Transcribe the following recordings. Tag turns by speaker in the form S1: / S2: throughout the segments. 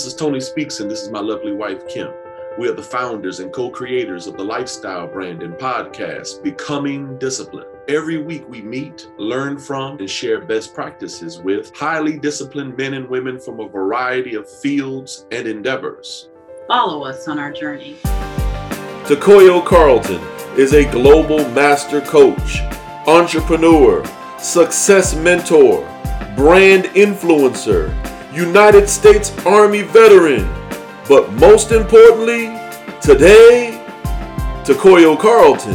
S1: this is Tony Speaks, and this is my lovely wife, Kim. We are the founders and co creators of the lifestyle brand and podcast, Becoming Disciplined. Every week we meet, learn from, and share best practices with highly disciplined men and women from a variety of fields and endeavors.
S2: Follow us on our journey.
S1: Takoyo Carlton is a global master coach, entrepreneur, success mentor, brand influencer, United States Army veteran, but most importantly, today, Takoyo Carlton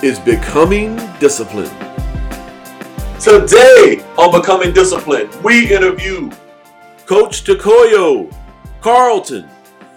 S1: is becoming disciplined. Today on Becoming Disciplined, we interview Coach Takoyo Carlton.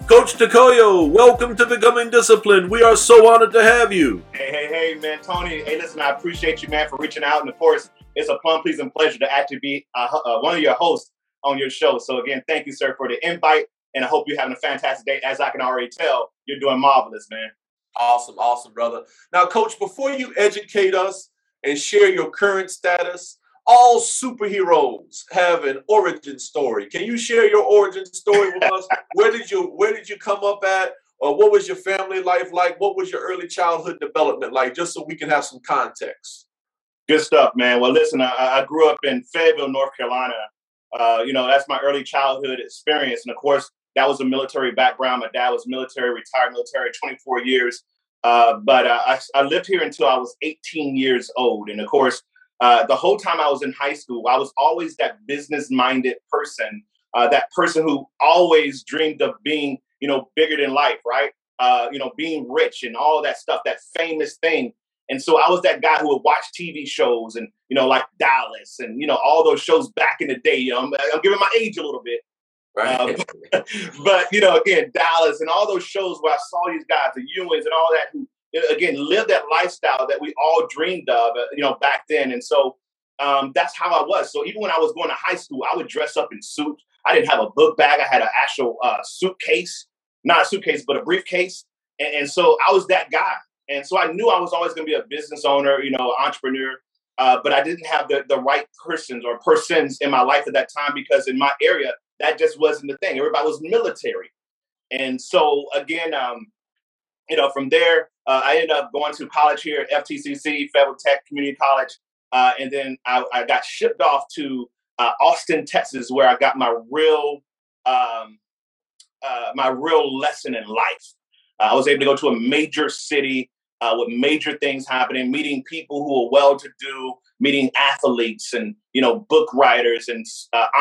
S1: Coach Takoyo, welcome to Becoming Disciplined. We are so honored to have you.
S3: Hey, hey, hey, man, Tony. Hey, listen, I appreciate you, man, for reaching out. And of course, it's a plum pleasing pleasure to actually be uh, uh, one of your hosts on your show. So again, thank you, sir, for the invite. And I hope you're having a fantastic day. As I can already tell, you're doing marvelous, man.
S1: Awesome, awesome, brother. Now, coach, before you educate us and share your current status, all superheroes have an origin story. Can you share your origin story with us? Where did you where did you come up at? Or what was your family life like? What was your early childhood development like? Just so we can have some context.
S3: Good stuff, man. Well, listen, I, I grew up in Fayetteville, North Carolina. Uh, you know, that's my early childhood experience. And of course, that was a military background. My dad was military, retired military, 24 years. Uh, but uh, I, I, lived here until I was 18 years old. And of course, uh, the whole time I was in high school, I was always that business minded person, uh, that person who always dreamed of being, you know, bigger than life, right? You know, being rich and all that stuff, that famous thing. And so I was that guy who would watch TV shows and, you know, like Dallas and, you know, all those shows back in the day. You know, I'm, I'm giving my age a little bit. Right. Uh, but, but, you know, again, Dallas and all those shows where I saw these guys, the Ewings and all that, who again live that lifestyle that we all dreamed of, uh, you know, back then. And so um, that's how I was. So even when I was going to high school, I would dress up in suits. I didn't have a book bag. I had an actual uh, suitcase, not a suitcase, but a briefcase. And, and, so I was that guy. And so I knew I was always going to be a business owner, you know, entrepreneur. Uh, but I didn't have the, the right persons or persons in my life at that time because in my area, that just wasn't the thing. Everybody was military. And so again, um, you know, from there, uh, I ended up going to college here at FTCC, Fayetteville Tech Community College. Uh, and then I, I, got shipped off to uh, Austin, Texas, where I got my real, um, uh, my real lesson in life. Uh, I was able to go to a major city uh, with major things happening, meeting people who are well-to-do, meeting athletes and you know book writers and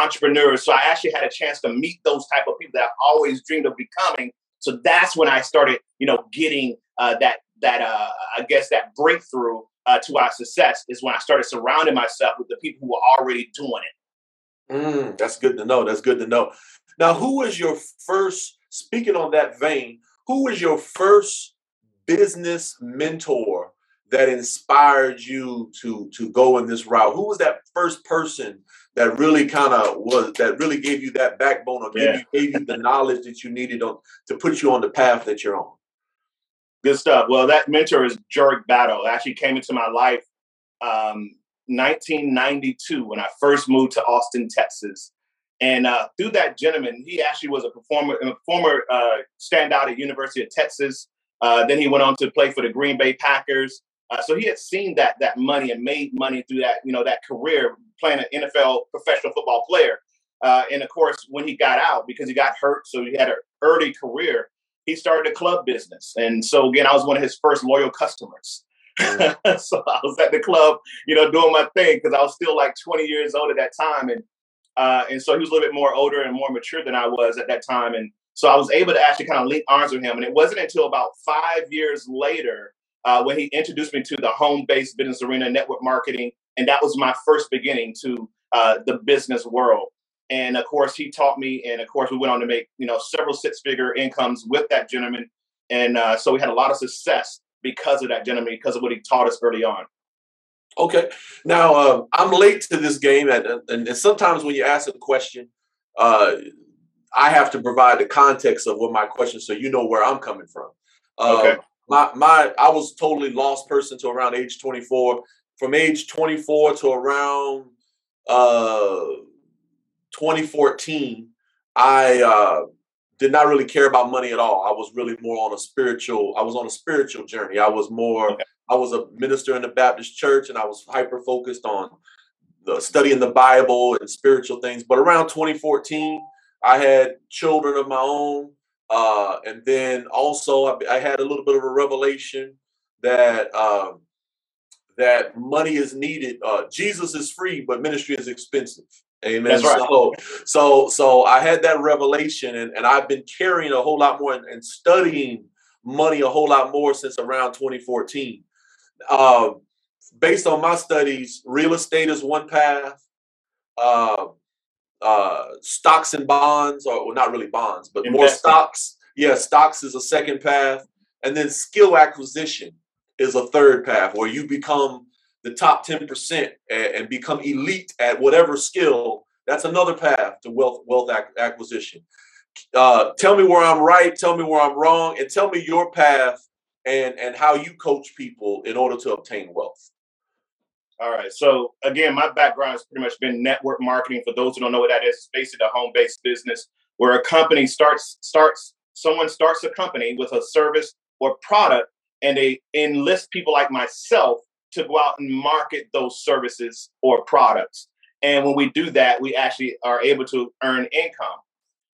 S3: entrepreneurs. So I actually had a chance to meet those type of people that I've always dreamed of becoming so that's when I started, you know, getting uh, that that uh, I guess that breakthrough uh, to our success is when I started surrounding myself with the people who were already doing it.
S1: Mm, that's good to know. That's good to know. Now, who was your first? Speaking on that vein, who was your first business mentor that inspired you to to go in this route? Who was that first person that really kind of was that really gave you that backbone or gave, yeah. you, gave you the knowledge that you needed on to put you on the path that you're on?
S3: Good stuff. Well, that mentor is Jurek Battle. Actually came into my life um, 1992 when I first moved to Austin, Texas. And uh, through that gentleman, he actually was a performer, a former uh, standout at University of Texas. Uh, then he went on to play for the Green Bay Packers. Uh, so he had seen that that money and made money through that you know that career playing an NFL professional football player. Uh, and of course, when he got out because he got hurt, so he had an early career. He started a club business, and so again, I was one of his first loyal customers. Mm. so I was at the club, you know, doing my thing because I was still like 20 years old at that time, and uh, and so he was a little bit more older and more mature than I was at that time, and so I was able to actually kind of link arms with him. And it wasn't until about five years later uh, when he introduced me to the home-based business arena network marketing, and that was my first beginning to uh, the business world. And of course, he taught me, and of course, we went on to make you know several six-figure incomes with that gentleman, and uh, so we had a lot of success because of that gentleman, because of what he taught us early on.
S1: Okay, now uh, I'm late to this game, and, and, and, sometimes when you ask a question, uh, I have to provide the context of what my question, so you know where I'm coming from. okay um, my my I was totally lost person to around age 24. From age 24 to around uh 2014, I uh, did not really care about money at all. I was really more on a spiritual. I was on a spiritual journey. I was more. Okay. I was a minister in the Baptist church, and I was hyper focused on the studying the Bible and spiritual things. But around 2014, I had children of my own, uh, and then also I, I, had a little bit of a revelation that uh, that money is needed. Uh, Jesus is free, but ministry is expensive. Amen. That's right. So, so, so I had that revelation, and, and I've been carrying a whole lot more and, and studying money a whole lot more since around 2014. Um, based on my studies, real estate is one path. Uh, uh, stocks and bonds, or well, not really bonds, but Investing. more stocks. Yeah, stocks is a second path, and then skill acquisition is a third path, where you become the top ten percent and, become elite at whatever skill. That's another path to wealth wealth ac- acquisition. Uh, tell me where I'm right. Tell me where I'm wrong, and tell me your path and and how you coach people in order to obtain wealth.
S3: All right. So again, my background has pretty much been network marketing. For those who don't know what that is, it's basically a home-based business where a company starts starts someone starts a company with a service or product, and they enlist people like myself to go out and market those services or products. And when we do that, we actually are able to earn income.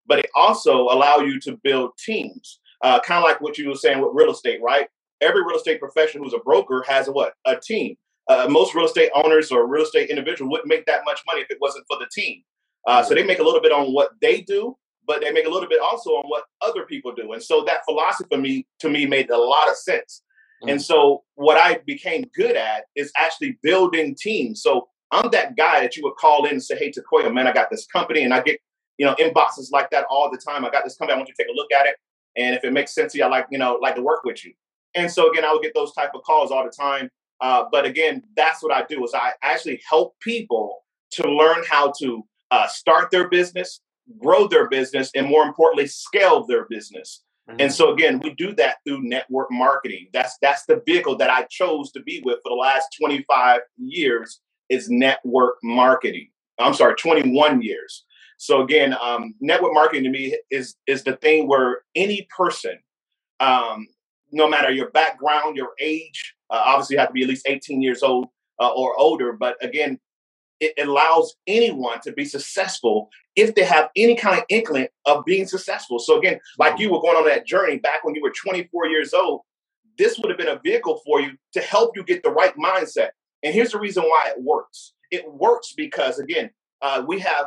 S3: But it also allow you to build teams, uh, kind of like what you were saying with real estate, right? Every real estate professional who's a broker has a what? A team uh, most real estate owners or real estate individual wouldn't make that much money if it wasn't for the team. Uh, so they make a little bit on what they do, but they make a little bit also on what other people do. And so that philosophy for me to me made a lot of sense. Mm-hmm. And so what I became good at is actually building teams. So I'm that guy that you would call in and say, "Hey, Takoya, man, I got this company," and I get you know inboxes like that all the time. I got this company. I want you to take a look at it, and if it makes sense to you, I like you know like to work with you. And so again, I would get those type of calls all the time. Uh, but again, that's what I do is I actually help people to learn how to uh, start their business, grow their business, and more importantly, scale their business. Mm-hmm. And so again, we do that through network marketing. That's that's the vehicle that I chose to be with for the last 25 years is network marketing. I'm sorry, 21 years. So again, um, network marketing to me is is the thing where any person, um, no matter your background, your age, uh, obviously, you have to be at least 18 years old uh, or older. But again, it allows anyone to be successful if they have any kind of inkling of being successful. So again, like you were going on that journey back when you were 24 years old, this would have been a vehicle for you to help you get the right mindset. And here's the reason why it works. It works because again, uh, we have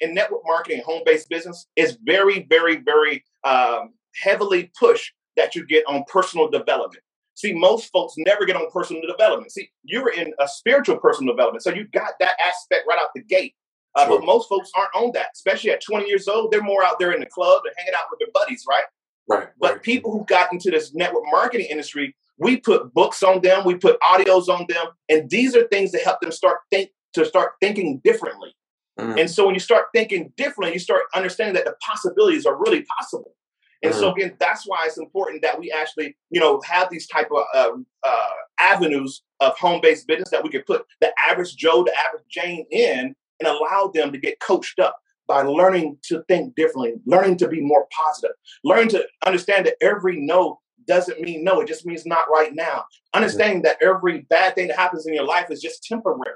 S3: in network marketing, home-based business is very, very, very um, heavily pushed that you get on personal development. See, most folks never get on personal development. See, you were in a spiritual personal development, so you got that aspect right out the gate. Uh, sure. But most folks aren't on that, especially at 20 years old. They're more out there in the club and hanging out with their buddies, right?
S1: Right.
S3: But
S1: right.
S3: people who got into this network marketing industry, we put books on them, we put audios on them, and these are things that help them start think to start thinking differently. Mm. And so when you start thinking differently, you start understanding that the possibilities are really possible. And mm-hmm. so again, that's why it's important that we actually, you know, have these type of uh, uh, avenues of home-based business that we could put the average Joe, the average Jane in, and allow them to get coached up by learning to think differently, learning to be more positive, learning to understand that every no doesn't mean no; it just means not right now. Understanding mm-hmm. that every bad thing that happens in your life is just temporary,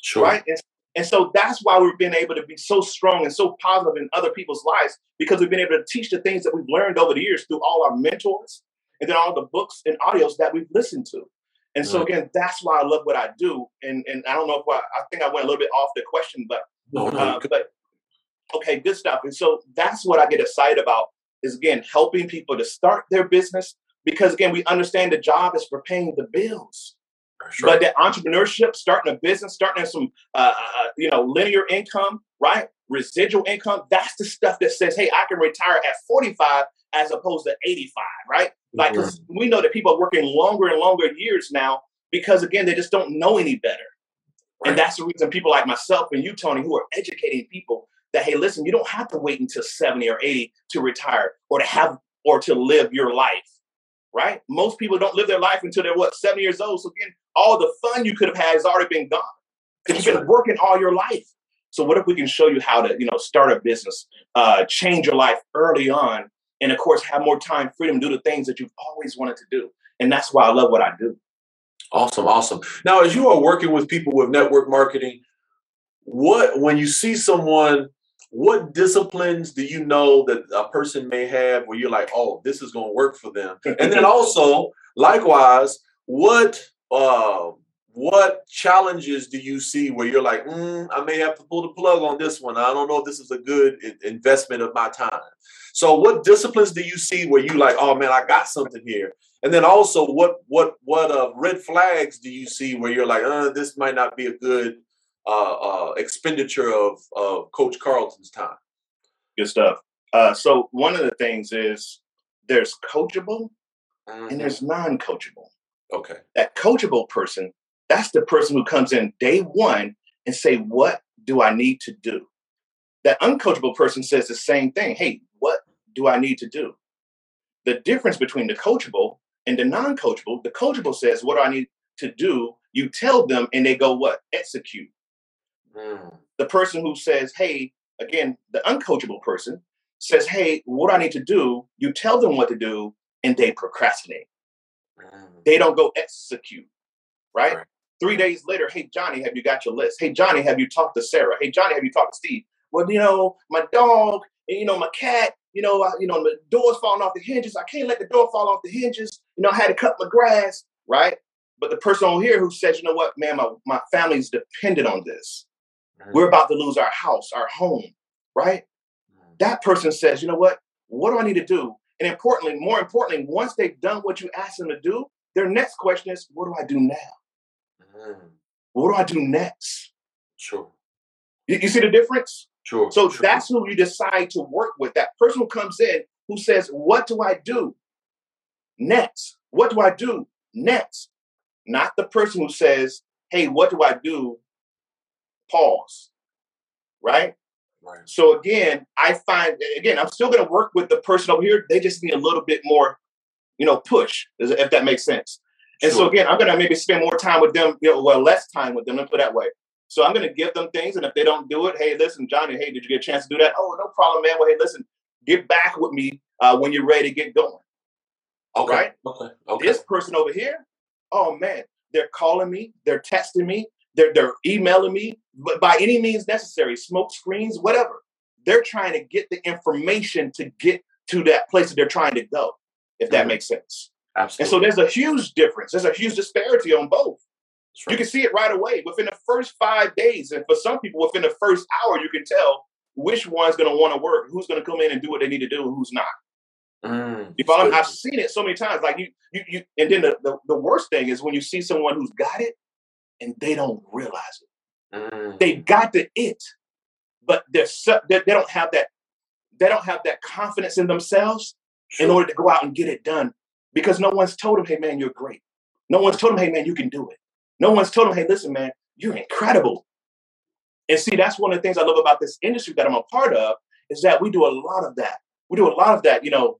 S1: sure.
S3: right? And and so that's why we've been able to be so strong and so positive in other people's lives because we've been able to teach the things that we've learned over the years through all our mentors and then all the books and audios that we've listened to. And so again, that's why I love what I do. And and I don't know if I, I think I went a little bit off the question, but no, no. Uh, but okay, good stuff. And so that's what I get excited about is again helping people to start their business because again we understand the job is for paying the bills. Sure. But that entrepreneurship, starting a business, starting some, uh, uh, uh, you know, linear income, right? Residual income. That's the stuff that says, hey, I can retire at 45 as opposed to 85, right? Like, mm-hmm. we know that people are working longer and longer years now because, again, they just don't know any better. Right. And that's the reason people like myself and you, Tony, who are educating people that, hey, listen, you don't have to wait until 70 or 80 to retire or to have or to live your life right? Most people don't live their life until they're what, seven years old. So again, all the fun you could have had has already been gone. You've been working all your life. So what if we can show you how to, you know, start a business, uh, change your life early on, and of course have more time, freedom, do the things that you've always wanted to do. And that's why I love what I do.
S1: Awesome, awesome. Now, as you are working with people with network marketing, what when you see someone, what disciplines do you know that a person may have where you're like, oh, this is going to work for them? And then also, likewise, what uh, what challenges do you see where you're like, mm, I may have to pull the plug on this one. I don't know if this is a good investment of my time. So, what disciplines do you see where you like, oh man, I got something here? And then also, what what what uh, red flags do you see where you're like, uh, this might not be a good uh, uh, expenditure of of Coach Carlton's time?
S3: Good stuff. Uh, so one of the things is there's coachable mm-hmm. and there's non-coachable.
S1: Okay.
S3: That coachable person that's the person who comes in day one and say, what do I need to do? That uncoachable person says the same thing. Hey, what do I need to do? The difference between the coachable and the non-coachable, the coachable says, what do I need to do? You tell them and they go what? Execute. Mm. The person who says, hey, again, the uncoachable person says, hey, what I need to do? You tell them what to do and they procrastinate. Mm. They don't go execute, right? right? Three days later, hey, Johnny, have you got your list? Hey, Johnny, have you talked to Sarah? Hey, Johnny, have you talked to Steve? Well, you know, my dog, and, you know, my cat, you know, uh, you know, the door's falling off the hinges. I can't let the door fall off the hinges. You know, I had to cut my grass, right? But the person on here who says, you know what, man, my, my family's dependent on this. Mm-hmm. We're about to lose our house, our home, right? Mm-hmm. That person says, you know what, what do I need to do? And importantly, more importantly, once they've done what you asked them to do, their next question is, what do I do now? Mm. What do I do next?
S1: Sure.
S3: You, you see the difference?
S1: Sure.
S3: So
S1: sure.
S3: that's who you decide to work with. That person who comes in who says, What do I do next? What do I do next? Not the person who says, Hey, what do I do? Pause. Right?
S1: Right.
S3: So again, I find again, I'm still gonna work with the person over here. They just need a little bit more, you know, push, if that makes sense. And sure. so again, I'm gonna maybe spend more time with them, you know, well, less time with them, let put that way. So I'm gonna give them things, and if they don't do it, hey, listen, Johnny, hey, did you get a chance to do that? Oh, no problem, man. Well, hey, listen, get back with me uh, when you're ready to get going.
S1: Okay.
S3: Right?
S1: Okay. Okay.
S3: This person over here, oh man, they're calling me, they're texting me, they're they're emailing me, but by any means necessary, smoke screens, whatever. They're trying to get the information to get to that place that they're trying to go, if that mm-hmm. makes sense.
S1: Absolutely.
S3: And so there's a huge difference. There's a huge disparity on both. Right. You can see it right away within the first five days. And for some people, within the first hour, you can tell which one's going to want to work, who's going to come in and do what they need to do, and who's not. Mm, you follow? I've seen it so many times. Like you, you, you. And then the, the, the, worst thing is when you see someone who's got it and they don't realize it. Mm. They got the it, but they're, they, they don't have that. They don't have that confidence in themselves sure. in order to go out and get it done because no one's told them, hey, man, you're great. No one's told them, hey, man, you can do it. No one's told them, hey, listen, man, you're incredible. And see, that's one of the things I love about this industry that I'm a part of is that we do a lot of that. We do a lot of that, you know,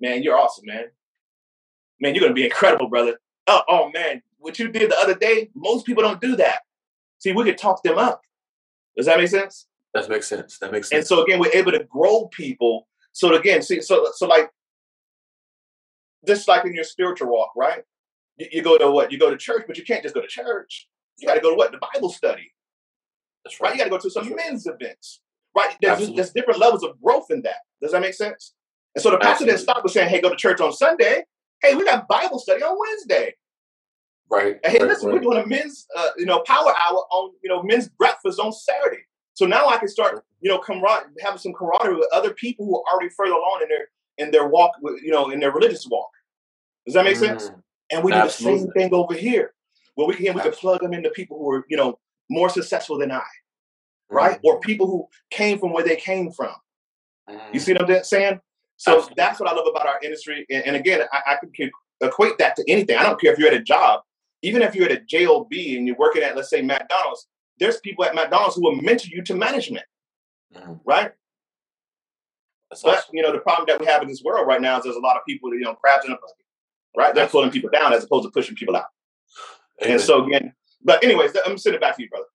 S3: man, you're awesome, man. Man, you're to be incredible, brother. Oh, oh, man, what you did the other day, most people don't do that. See, we could talk them up. Does that make sense?
S1: That makes sense. That makes sense.
S3: And so again, we're able to grow people. So again, see, so so like just like in your spiritual walk, right? You, you, go to what? You go to church, but you can't just go to church. You got to go to what? The Bible study. That's right. right? You got to go to some men's events, right? There's, there's different levels of growth in that. Does that make sense? And so the pastor didn't stop with saying, "Hey, go to church on Sunday." Hey, we got Bible study on Wednesday.
S1: Right.
S3: And hey,
S1: right,
S3: listen, right. we're doing a men's, uh, you know, power hour on, you know, men's breakfast on Saturday. So now I can start, you know, camaraderie, having some camaraderie with other people who are already further along in their in their walk, you know, in their religious walk. Does that make mm, sense? And we do the same thing over here. Where we can we can plug them into people who are, you know, more successful than I. Right? Mm. Or people who came from where they came from. Mm. You see what I'm saying? So absolutely. that's what I love about our industry. And, and again, I, I can equate that to anything. I don't care if you're at a job, even if you're at a job and you're working at, let's say, McDonald's, there's people at McDonald's who will mentor you to management. Mm. Right? That's but awesome. you know, the problem that we have in this world right now is there's a lot of people, you know, crabs in a bucket right? They're pulling people down as opposed to pushing people out. Amen. And so again, but anyways, I'm sending it back to you, brother.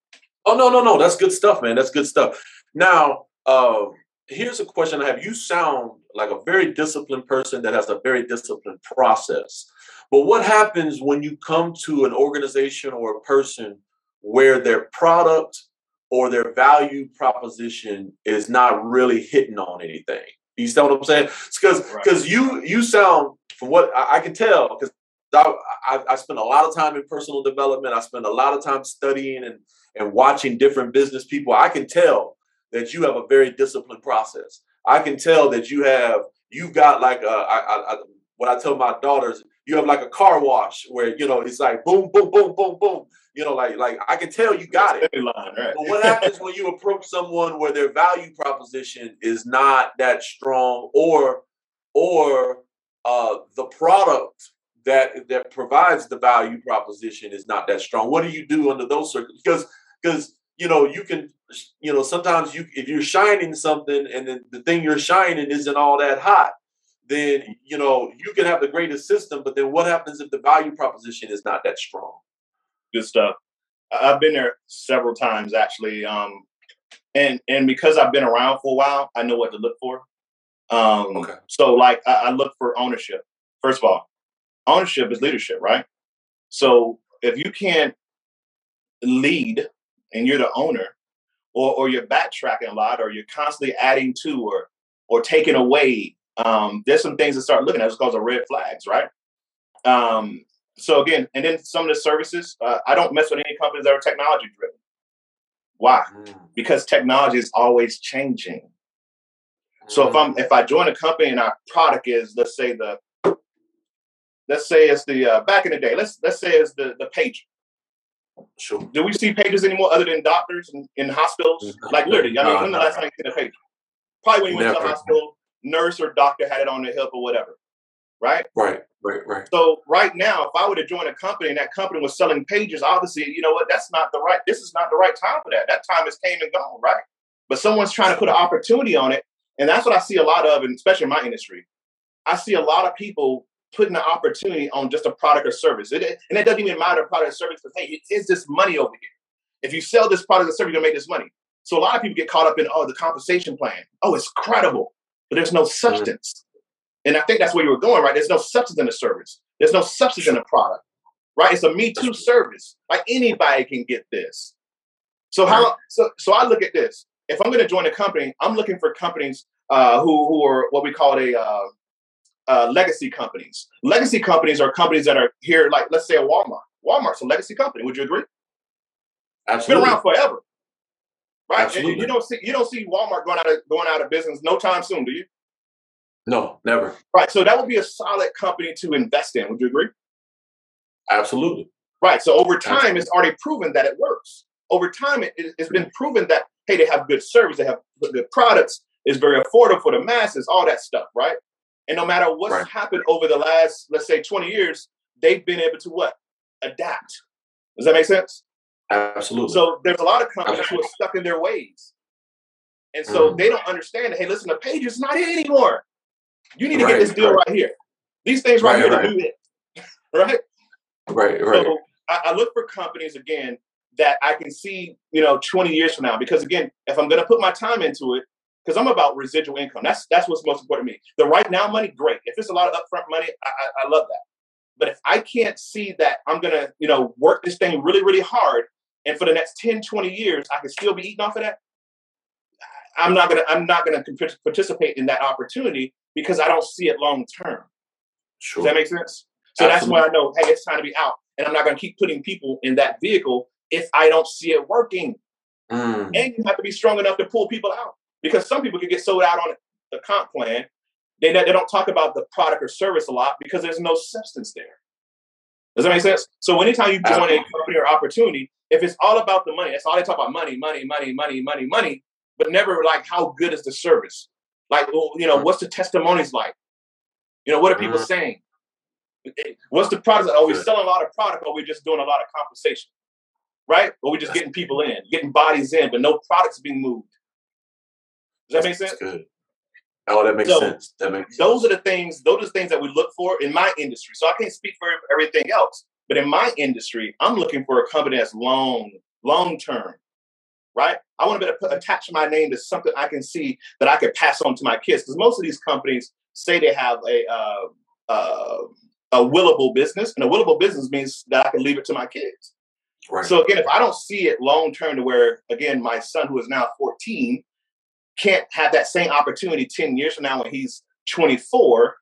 S1: Oh no, no, no. That's good stuff, man. That's good stuff. Now, uh, here's a question I have. You sound like a very disciplined person that has a very disciplined process. But what happens when you come to an organization or a person where their product or their value proposition is not really hitting on anything? You see what I'm saying? Because because right. you you sound from what I, I can tell because I, I, I spend a lot of time in personal development. I spend a lot of time studying and and watching different business people. I can tell that you have a very disciplined process. I can tell that you have you've got like a, I, I, what I tell my daughters, you have like a car wash where you know it's like boom, boom, boom, boom, boom. You know, like like I can tell you got it. Line, right? But what happens when you approach someone where their value proposition is not that strong, or or uh, the product that that provides the value proposition is not that strong? What do you do under those circumstances? Because because you know you can you know sometimes you if you're shining something and then the thing you're shining isn't all that hot then you know you can have the greatest system but then what happens if the value proposition is not that strong?
S3: Good stuff. I've been there several times actually um and and because i've been around for a while i know what to look for. Um okay. so like I, I look for ownership. First of all ownership is leadership right? So if you can't lead and you're the owner, or or you're backtracking a lot, or you're constantly adding to or or taking away, um, there's some things to start looking at. It's called the red flags, right? Um, so again, and then some of the services, uh, I don't mess with any companies that are technology driven. Why? Mm. Because technology is always changing. So if I'm mm. if I join a company and our product is let's say the let's say it's the uh, back in the day let's let's say it's the the pager Sure. Do we see pages anymore other than doctors in, in hospitals? Mm-hmm. Like literally, I mean, no, when the last time you seen a page? Probably when you Never. went to the hospital, nurse or doctor had it on their hip or whatever. Right?
S1: Right, right, right.
S3: So right now, if I were to join a company and that company was selling pages, obviously, you know what? That's not the right. This is not the right time for that. That time has came and gone, right? But someone's trying to put an opportunity on it, and that's what I see a lot of, and especially in my industry. I see a lot of people putting an opportunity on just a product or service. It, and it doesn't even matter product or service because hey, is this money over here? If you sell this product or service, you're gonna make this money. So a lot of people get caught up in oh the compensation plan. Oh, it's credible, but there's no substance. And I think that's where you were going, right? There's no substance in the service. There's no substance in the product, right? It's a Me Too service. Like anybody can get this. So how? So so I look at this. If I'm going to join a company, I'm looking for companies uh, who who are what we call a uh, uh, legacy companies. Legacy companies are companies that are here, like let's say a Walmart. Walmart's a legacy company. Would you agree?
S1: Absolutely.
S3: It's been around forever, right? Absolutely. And you don't see you don't see Walmart going out of going out of business no time soon, do you?
S1: No, never.
S3: Right. So that would be a solid company to invest in. Would you agree?
S1: Absolutely.
S3: Right. So over time, Absolutely. it's already proven that it works. Over time, it, has been proven that hey, they have good service, they have good products, it's very affordable for the masses, all that stuff, right? And no matter what's right. happened over the last, let's say, 20 years, they've been able to what? Adapt. Does that make sense?
S1: Absolutely.
S3: So there's a lot of companies Absolutely. who are stuck in their ways. And so mm. they don't understand that, hey, listen, the page is not it anymore. You need to right, get this deal right. right. here. These things right, right here to do it. right?
S1: Right, right.
S3: So I, I look for companies again that I can see, you know, 20 years from now. Because again, if I'm gonna put my time into it, because I'm about residual income. That's that's what's most important to me. The right now money, great. If it's a lot of upfront money, I, I, I love that. But if I can't see that I'm gonna, you know, work this thing really, really hard, and for the next 10, 20 years, I can still be eating off of that, I'm not gonna I'm not gonna participate in that opportunity because I don't see it long term. Sure. Does that make sense? So Absolutely. that's why I know, hey, it's time to be out. And I'm not gonna keep putting people in that vehicle if I don't see it working. Mm. And you have to be strong enough to pull people out because some people can get sold out on the comp plan. They, they don't talk about the product or service a lot because there's no substance there. Does that make sense? So anytime you join a company or opportunity, if it's all about the money, that's all they talk about money, money, money, money, money, money, but never like how good is the service? Like, you know, what's the testimonies like? You know, what are people mm-hmm. saying? What's the product? Are we selling a lot of product or are we just doing a lot of compensation? Right? Or we just getting people in, getting bodies in, but no products being moved. Does that make sense?
S1: That's good. Oh, that makes so, sense. That makes
S3: those sense. are the things. Those are the things that we look for in my industry. So I can't speak for everything else, but in my industry, I'm looking for a company that's long, long term. right? I want to be able to put, attach my name to something I can see that I could pass on to my kids. Because most of these companies say they have a uh, uh, a willable business, and a willable business means that I can leave it to my kids. Right. So again, if I don't see it long term to where again my son who is now 14 can't have that same opportunity 10 years from now when he's 24,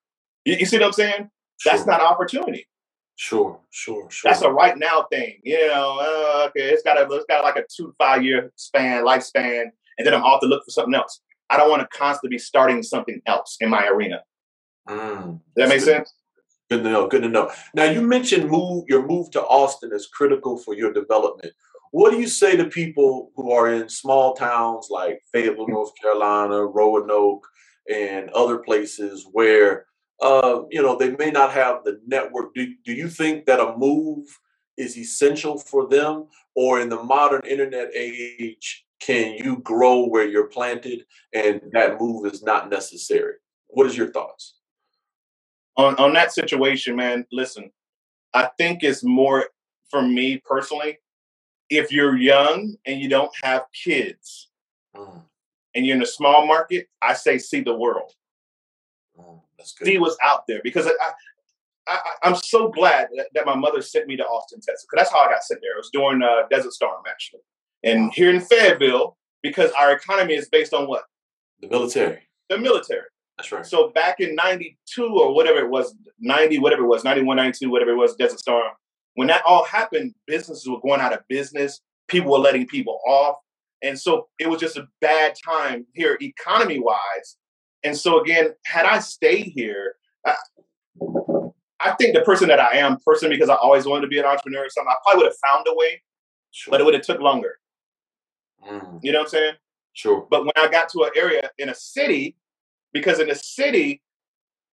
S3: you, you see what I'm saying? Sure. That's not opportunity.
S1: Sure, sure, sure.
S3: That's a right now thing. You know, uh, okay, it's got a it's got like a two five year span, lifespan, and then I'm off to look for something else. I don't want to constantly be starting something else in my arena. Mm, that makes sense?
S1: Good to know. Good to know. Now you mentioned move your move to Austin is critical for your development. What do you say to people who are in small towns like Fayetteville, North Carolina, Roanoke, and other places where uh, you know they may not have the network? Do, do you think that a move is essential for them, or in the modern internet age, can you grow where you're planted and that move is not necessary? What is your thoughts?
S3: On on that situation, man, listen, I think it's more for me personally if you're young and you don't have kids mm. and you're in a small market, I say see the world. Mm, see what's out there because I, I, am so glad that, that, my mother sent me to Austin, Texas. Because that's how I got sent there. It was during uh, Desert Storm, actually. And here in Fayetteville, because our economy is based on what?
S1: The military.
S3: The military.
S1: That's right.
S3: So back in 92 or whatever it was, 90, whatever it was, 91, 92, whatever it was, Desert Storm, when that all happened, businesses were going out of business. People were letting people off. And so it was just a bad time here, economy wise. And so, again, had I stayed here, I, I think the person that I am, person because I always wanted to be an entrepreneur or something, I probably would have found a way, sure. but it would have took longer. Mm. You know what I'm saying?
S1: Sure.
S3: But when I got to an area in a city, because in a city,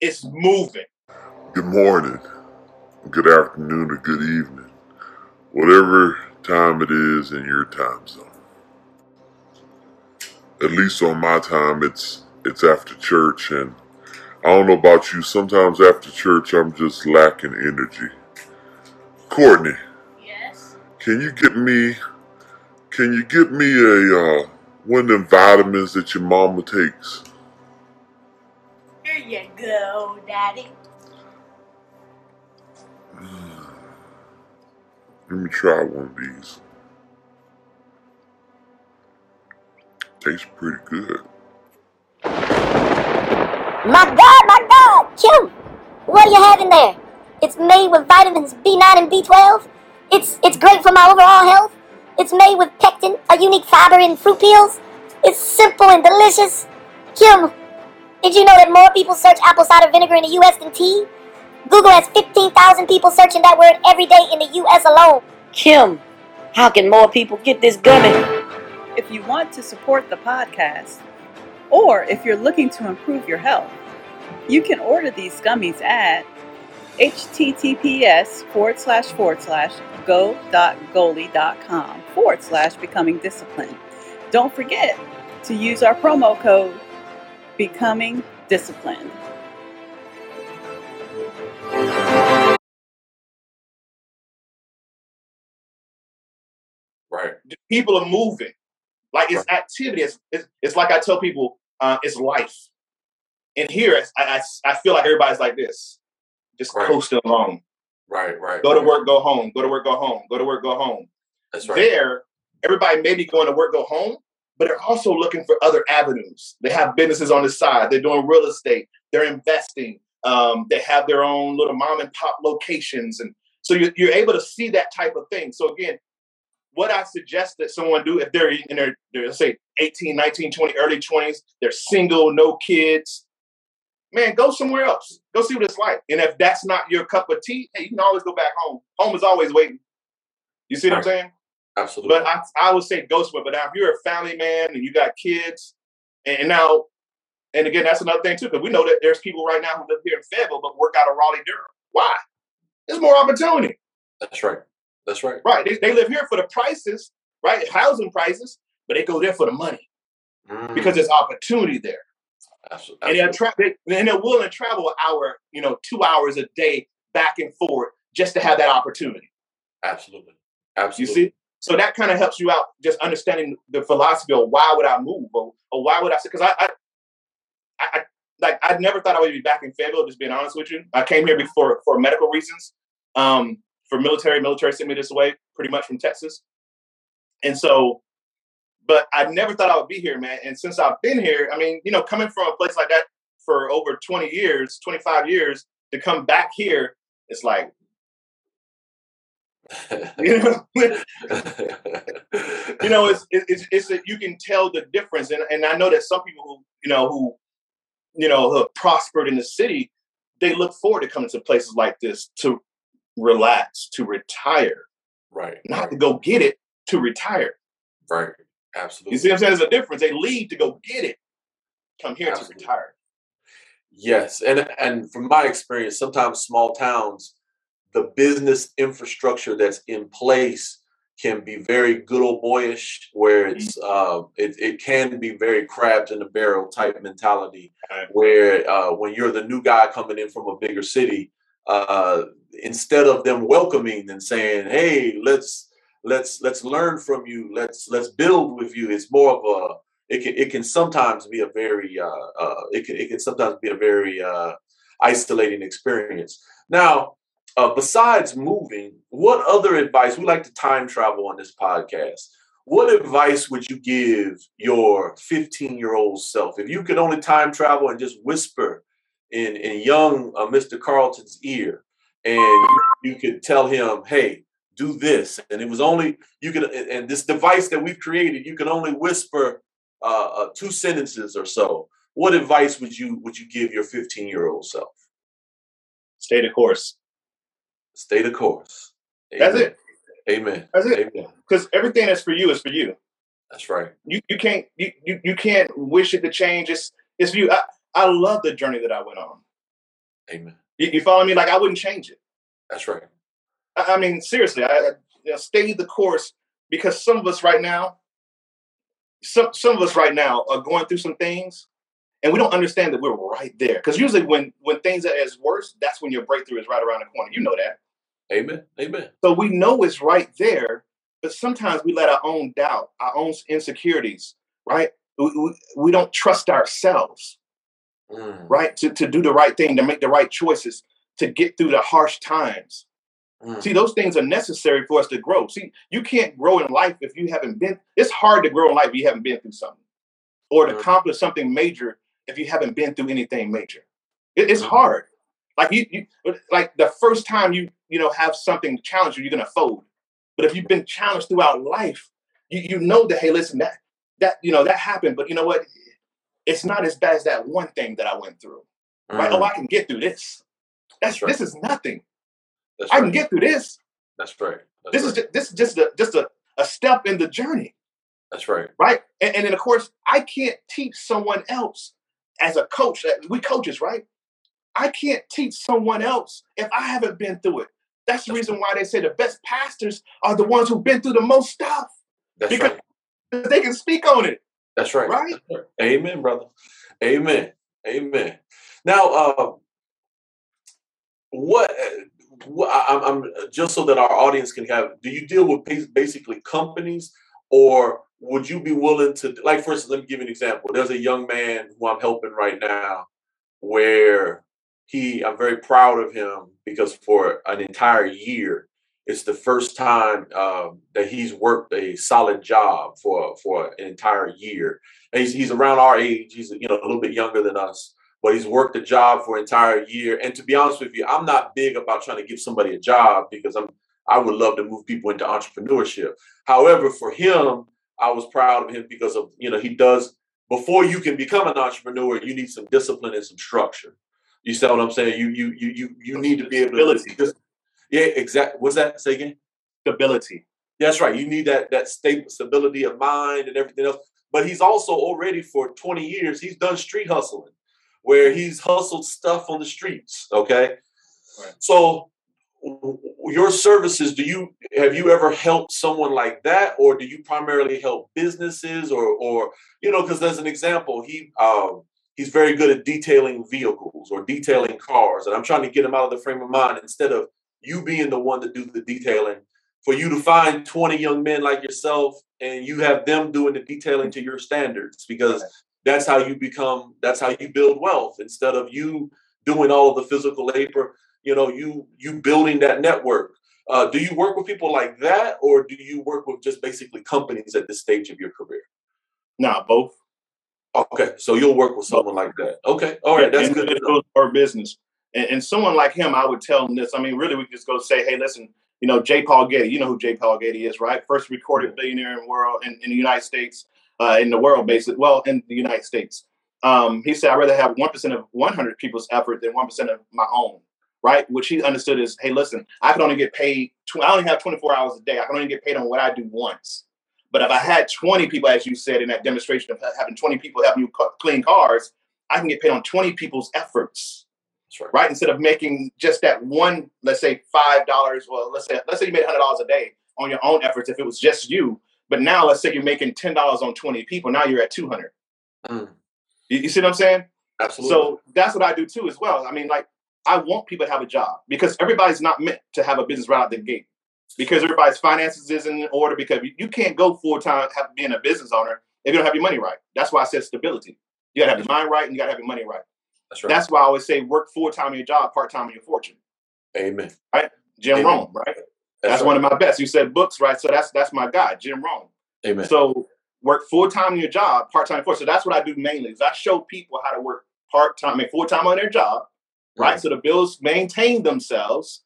S3: it's moving.
S4: Good morning good afternoon, or good evening, whatever time it is in your time zone. At least on my time, it's it's after church, and I don't know about you. Sometimes after church, I'm just lacking energy. Courtney.
S2: Yes.
S4: Can you get me? Can you get me a uh, one of them vitamins that your mama takes?
S2: Here you go, Daddy.
S4: Let me try one of these. Tastes pretty good.
S5: My God, my God, Kim, what are you having there? It's made with vitamins B9 and B12. It's it's great for my overall health. It's made with pectin, a unique fiber in fruit peels. It's simple and delicious. Kim, did you know that more people search apple cider vinegar in the U.S. than tea? Google has 15,000 people searching that word every day in the U.S. alone.
S6: Kim, how can more people get this gummy?
S7: If you want to support the podcast, or if you're looking to improve your health, you can order these gummies at https forward slash forward slash go.goli.com forward slash becoming disciplined. Don't forget to use our promo code becoming disciplined.
S1: Right.
S3: People are moving. Like it's right. activity. It's, it's, it's, like I tell people, uh, it's life. And here, I, I, I, feel like everybody's like this, just right. coasting along.
S1: Right, right.
S3: Go
S1: right.
S3: to work, go home. Go to work, go home. Go to work, go home.
S1: That's right.
S3: There, everybody may be going to work, go home, but they're also looking for other avenues. They have businesses on the side. They're doing real estate. They're investing. Um, they have their own little mom and pop locations, and so you're, you're able to see that type of thing. So again, what I suggest that someone do if they're in their, their let's say 18, 19, 20, early 20s, they're single, no kids, man, go somewhere else. Go see what it's like. And if that's not your cup of tea, hey, you can always go back home. Home is always waiting. You see what I'm saying?
S1: Absolutely.
S3: But I, I would say go somewhere. But now if you're a family man and you got kids, and now, and again, that's another thing too, because we know that there's people right now who live here in Fayetteville but work out of Raleigh, Durham. Why? There's more opportunity.
S1: That's right. That's right.
S3: Right. They, they live here for the prices, right? Housing prices, but they go there for the money mm. because there's opportunity there. Absolutely. And they're, tra- they, and they're willing to travel an hour, you know, two hours a day back and forth just to have that opportunity.
S1: Absolutely. Absolutely.
S3: You see? So that kind of helps you out, just understanding the philosophy of why would I move or, or why would I? Say Because I, I, I, I, like I never thought I would be back in Fayetteville. Just being honest with you, I came here before for medical reasons. Um, for military, military sent me this way, pretty much from Texas, and so. But I never thought I would be here, man. And since I've been here, I mean, you know, coming from a place like that for over 20 years, 25 years, to come back here, it's like, you know, you know, it's it's it's that you can tell the difference, and and I know that some people who you know who you know who prospered in the city, they look forward to coming to places like this to relax, to retire,
S1: right.
S3: not to go get it, to retire.
S1: Right. Absolutely.
S3: You see what I'm saying? There's a difference. They leave to go get it, come here
S1: Absolutely.
S3: to retire.
S1: Yes, and and from my experience, sometimes small towns, the business infrastructure that's in place can be very good old boyish, where it's uh, it it can be very crabs in the barrel type mentality,
S3: Right.
S1: where uh, when you're the new guy coming in from a bigger city, uh, instead of them welcoming and saying, "Hey, let's let's let's learn from you, let's let's build with you," it's more of a it can it can sometimes be a very uh, uh, it can it can sometimes be a very uh, isolating experience. Now, uh, besides moving, what other advice? We like to time travel on this podcast. What advice would you give your 15 year old self if you could only time travel and just whisper in in young uh, Mr. Carlton's ear, and you, you could tell him, "Hey, do this," and it was only you could and this device that we've created, you can only whisper uh, uh, two sentences or so. What advice would you would you give your 15 year old self?
S3: Stay the course.
S1: Stay the course.
S3: That's it.
S1: Amen.
S3: That's it.
S1: Amen.
S3: Because everything that's for you is for you.
S1: That's right.
S3: You you can't you, you you can't wish it to change. It's it's for you. I, I love the journey that I went on.
S1: Amen.
S3: You, you follow me? Like I wouldn't change it.
S1: That's right.
S3: I, I mean, seriously, I, I you know, stay the course because some of us right now, some some of us right now are going through some things, and we don't understand that we're right there. Because usually, when when things are as worse, that's when your breakthrough is right around the corner. You know that.
S1: Amen. Amen.
S3: So we know it's right there, but sometimes we let our own doubt, our own insecurities, right? We, we, we don't trust ourselves,
S1: Mm,
S3: right? To, to do the right thing, to make the right choices, to get through the harsh times.
S1: mm.
S3: See, those things are necessary for us to grow. See, you can't grow in life if you haven't been, it's hard to grow in life if you haven't been through something or to
S1: Mhm.
S3: accomplish something major if you haven't been through anything major. It- it's
S1: Mhm.
S3: hard. Like you, you, like the first time you, you know, have something challenge you, you're gonna fold. But if you've been challenged throughout life, you, you know that hey, listen, that that you know that happened, but you know what? It's not as bad as that one thing that I went through. Right?
S1: Mm.
S3: Oh, I can get through this. That's
S1: right.
S3: this is nothing.
S1: That's
S3: I
S1: right.
S3: can get through this.
S1: That's right. That's
S3: This
S1: right.
S3: is just, this is just a, just a, a step in the journey,
S1: That's right.
S3: right? And, and then of course, I can't teach someone else as a coach. We coaches, right? I can't teach someone else if I haven't been through it. That's the
S1: That's
S3: reason why they say the best pastors are the ones who've been through the most stuff.
S1: That's
S3: Because-
S1: right.
S3: They can speak on it.
S1: That's right.
S3: Right?
S1: Amen, brother. Amen. Amen. Now, uh, what? uh, what I'm, I'm just so that our audience can have. Do you deal with basically companies, or would you be willing to? Like, for instance, let me give you an example. There's a young man who I'm helping right now, where he. I'm very proud of him because for an entire year, it's the first time um, that he's worked a solid job for for an entire year. And he's he's around our age. He's you know a little bit younger than us, but he's worked a job for an entire year. And to be honest with you, I'm not big about trying to give somebody a job because I'm I would love to move people into entrepreneurship. However, for him, I was proud of him because of you know he does. Before you can become an entrepreneur, you need some discipline and some structure. You see what I'm saying? You you you you you need to be able to. Yeah, exactly. What's that? Say again.
S3: Stability.
S1: That's right. You need that that stable stability of mind and everything else. But he's also already for 20 years, he's done street hustling, where he's hustled stuff on the streets. Okay.
S3: Right.
S1: So your services, do you have you ever helped someone like that, or do you primarily help businesses or or you know, because as an example, he um he's very good at detailing vehicles or detailing cars, and I'm trying to get him out of the frame of mind instead of you being the one to do the detailing for you to find 20 young men like yourself and you have them doing the detailing to your standards because that's how you become that's how you build wealth instead of you doing all of the physical labor you know you you building that network uh, do you work with people like that or do you work with just basically companies at this stage of your career
S3: Nah, both.
S1: okay so you'll work with someone like that okay all right that's good.
S3: Or business. And, and someone like him, I would tell him this. I mean, really, we could just go say, hey, listen, you know, J. Paul Getty, you know who J. Paul Getty is, right? First recorded billionaire in the world, in, in the United States, uh, in the world, basically. Well, in the United States. Um, he said, I'd rather have 1% of 100 people's effort than 1% of my own, right? Which he understood is, hey, listen, I can only get paid, tw- I only have 24 hours a day. I can only get paid on what I do once. But if I had 20 people, as you said in that demonstration of having 20 people helping you clean cars, I can get paid on 20 people's efforts,
S1: That's right.
S3: Instead of making just that one, let's say five dollars. Well, let's say let's say you made hundred dollars a day on your own efforts if it was just you. But now let's say you're making ten dollars on 20 people. Now you're at 200.
S1: Mm,
S3: You, you see what I'm saying?
S1: absolutely
S3: So that's what I do too as well. I mean, like I want people to have a job because everybody's not meant to have a business right out the gate. Because everybody's finances is in order. Because you, can't go full time have being a business owner if you don't have your money right. That's why I said stability. You gotta have your mind right and you gotta have your money right.
S1: That's right
S3: That's why I always say work full time in your job, part time in your fortune.
S1: amen Right?
S3: Jim
S1: Amen.
S3: Rohn, right? That's,
S1: right.
S3: one of my best. You said books, right? So that's that's my guy, Jim Rohn.
S1: amen
S3: So work full time in your job, part time for. So that's what I do mainly. Is I show people how to work part time, I mean full time on their job, right? So the bills maintain themselves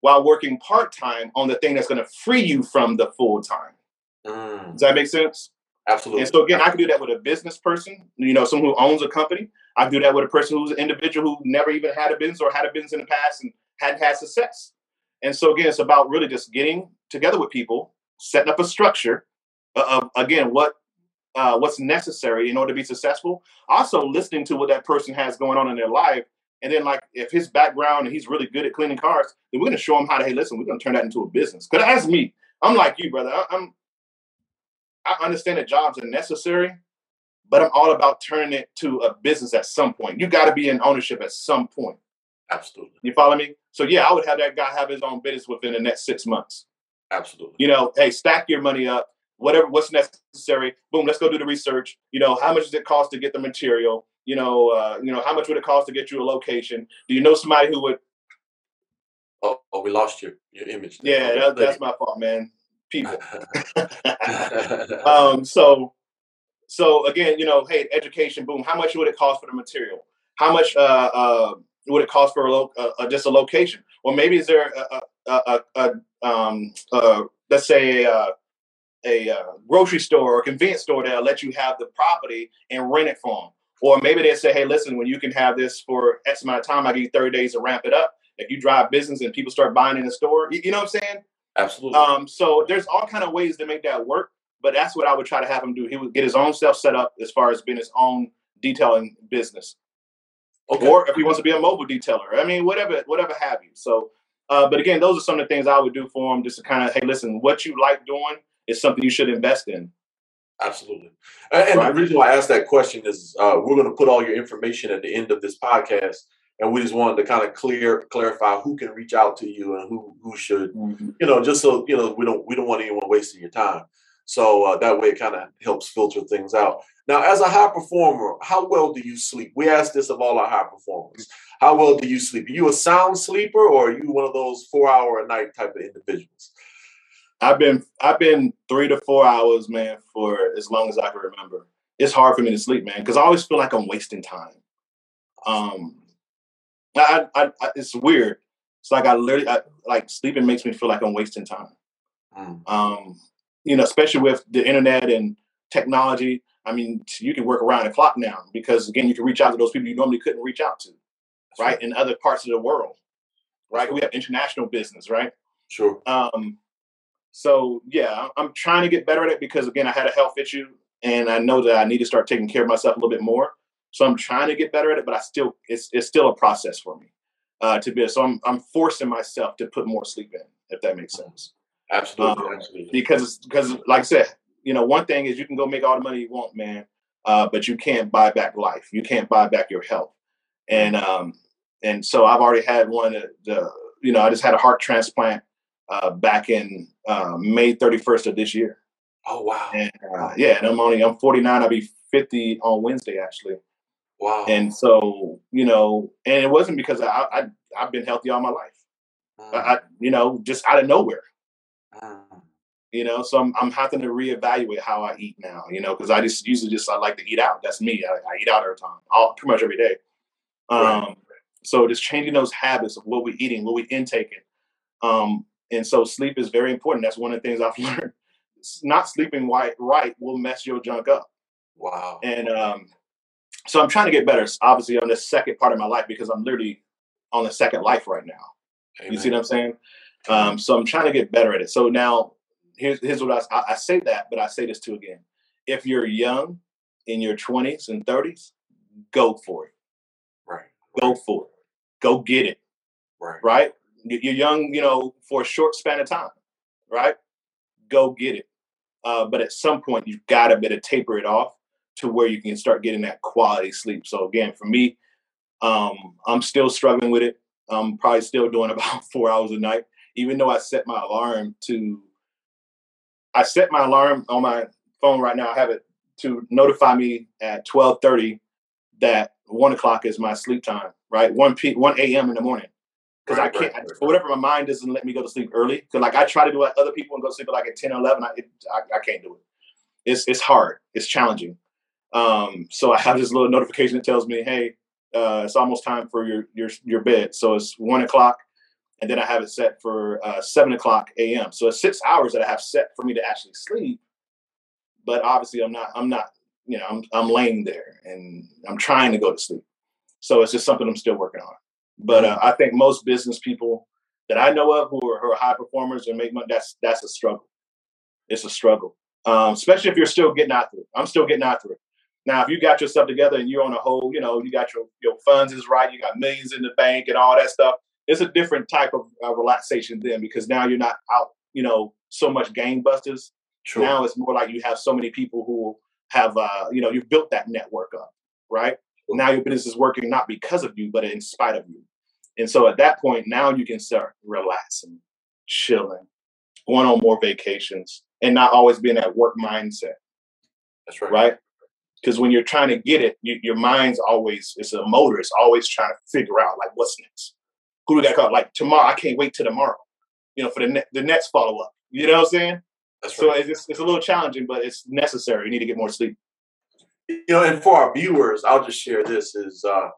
S3: while working part time on the thing that's going to free you from the full time.
S1: Mm,
S3: Does that make sense?
S1: absolutely
S3: And so again, I can do that with a business person, you know, someone who owns a company. I do that with a person who's an individual who never even had a business or had a business in the past and hadn't had success. And so again, it's about really just getting together with people, setting up a structure of again what uh, what's necessary in order to be successful. Also listening to what that person has going on in their life. And then like if his background and he's really good at cleaning cars, then we're gonna show him how to, hey, listen, we're gonna turn that into a business. Cause that's me. I'm like you, brother. I, I'm I understand that jobs are necessary, but I'm all about turning it to a business at some point. You got to be in ownership at some point.
S1: absolutely
S3: You follow me? So yeah, I would have that guy have his own business within the next six months.
S1: absolutely
S3: You know, hey, stack your money up, whatever what's necessary. Boom, let's go do the research. You know, how much does it cost to get the material? You know, uh, you know, how much would it cost to get you a location? Do you know somebody who would?
S1: oh, oh we lost your your image there.
S3: Yeah, that, that's my fault, man. People. um, so so again, you know, hey, education, boom. How much would it cost for the material? How much uh, uh, would it cost for a lo- uh, uh, just a location? Or maybe is there a, a, a, a um, uh, let's say uh, a uh, grocery store or convenience store that'll let you have the property and rent it for them? Or maybe they say, hey, listen, when you can have this for X amount of time, I give you 30 days to ramp it up. If you drive business and people start buying in the store, you, you know what I'm saying?
S1: absolutely
S3: Um, so there's all kind of ways to make that work, but that's what I would try to have him do. He would get his own stuff set up as far as being his own detailing business,
S1: okay
S3: or if he wants to be a mobile detailer. I mean, whatever, whatever have you. So, uh, but again, those are some of the things I would do for him, just to kind of, hey, listen, what you like doing is something you should invest in.
S1: Absolutely. And,
S3: Right.
S1: the reason why I asked that question is uh, we're going to put all your information at the end of this podcast, and we just wanted to kind of clear clarify who can reach out to you and who who should, you know, just so you know we don't we don't want anyone wasting your time. So uh, that way it kind of helps filter things out. Now, as a high performer, how well do you sleep? We ask this of all our high performers. How well do you sleep? Are you a sound sleeper, or are you one of those four hour a night type of individuals?
S3: I've been I've been three to four hours, man, for as long as I can remember. It's hard for me to sleep, man, because I always feel like I'm wasting time. Um, I, I, I it's weird. It's like I literally I, like sleeping makes me feel like I'm wasting time.
S1: Mm,
S3: Um, you know, especially with the internet and technology. I mean, you can work around the clock now because again, you can reach out to those people you normally couldn't reach out to,
S1: that's
S3: right? In other parts of the world, right? We have international business, right?
S1: Sure.
S3: Um, so yeah, I'm trying to get better at it because again, I had a health issue and I know that I need to start taking care of myself a little bit more. So I'm trying to get better at it, but I still it's it's still a process for me uh, to be. So I'm I'm forcing myself to put more sleep in, if that makes sense.
S1: Absolutely.
S3: Um,
S1: absolutely.
S3: Because because like I said, you know, one thing is you can go make all the money you want, man, uh, but you can't buy back life. You can't buy back your health. And um and so I've already had one. uh, The you know I just had a heart transplant uh, back in uh, May 31st of this year.
S1: Oh wow.
S3: And uh, yeah, and I'm only I'm 49. I'll be 50 on Wednesday actually.
S1: Wow.
S3: And so you know, and it wasn't because I, I I've been healthy all my life.
S1: Mm,
S3: I, you know, just out of nowhere. You know, so I'm I'm having to reevaluate how I eat now. You know, because I just usually just I like to eat out. That's me. I, I eat out every time, all pretty much every day. Um,
S1: Right.
S3: so just changing those habits of what we're eating, what we're intaking. Um, and so sleep is very important. That's one of the things I've learned. Not sleeping right, right will mess your junk up.
S1: Wow.
S3: And um, so I'm trying to get better. Obviously, on the second part of my life because I'm literally on the second life right now. You see what I'm saying? Um, so I'm trying to get better at it. So now, here's here's what I say that, but I say this too again. If you're young, in your 20s and 30s, go for it.
S1: Right.
S3: Go for it. Go get it.
S1: Right.
S3: Right? You- You're young, you know, for a short span of time. Right? Go get it. Uh, but at some point, you've got to better taper it off to where you can start getting that quality sleep. So again, for me, um, I'm still struggling with it. I'm probably still doing about four hours a night, even though I set my alarm to. I set my alarm on my phone right now. I have it to notify me at 12:30 that one o'clock is my sleep time. Right, one p 1 a.m. in the morning. Because
S1: Right,
S3: I can't,
S1: right, right,
S3: for whatever, my mind doesn't let me go to sleep early. Because like I try to do like other people and go to sleep at like at 10 or 11. I, it, I, I can't do it. It's it's hard. It's challenging. Um, so I have this little notification that tells me, hey, uh, it's almost time for your your your bed. So it's one o'clock, and then I have it set for uh, seven o'clock a.m. So it's six hours that I have set for me to actually sleep. But obviously, I'm not. I'm not. You know, I'm I'm laying there and I'm trying to go to sleep. So it's just something I'm still working on. But uh, I think most business people that I know of who are, who are high performers and make money, that's that's a struggle. It's a struggle, um, especially if you're still getting after it. I'm still getting after it. Now, if you got yourself together and you're on a whole, you know, you got your your funds is right, you got millions in the bank and all that stuff. It's a different type of uh, relaxation then because now you're not out, you know, so much gangbusters.
S1: True.
S3: Now it's more like you have so many people who have, uh, you know, you've built that network up, right? Now your business is working not because of you, but in spite of you. And so at that point, now you can start relaxing, chilling, going on more vacations, and not always being that work mindset
S1: That's right.
S3: right? Because when you're trying to get it, you, your mind's always it's a motor. It's always trying to figure out like what's next. Who do we got call? Like tomorrow, I can't wait till tomorrow. You know, for the ne- the next follow up. You know what I'm saying?
S1: That's
S3: So
S1: right.
S3: it's it's a little challenging, but it's necessary. You need to get more sleep.
S1: you know, and for our viewers, I'll just share this is uh,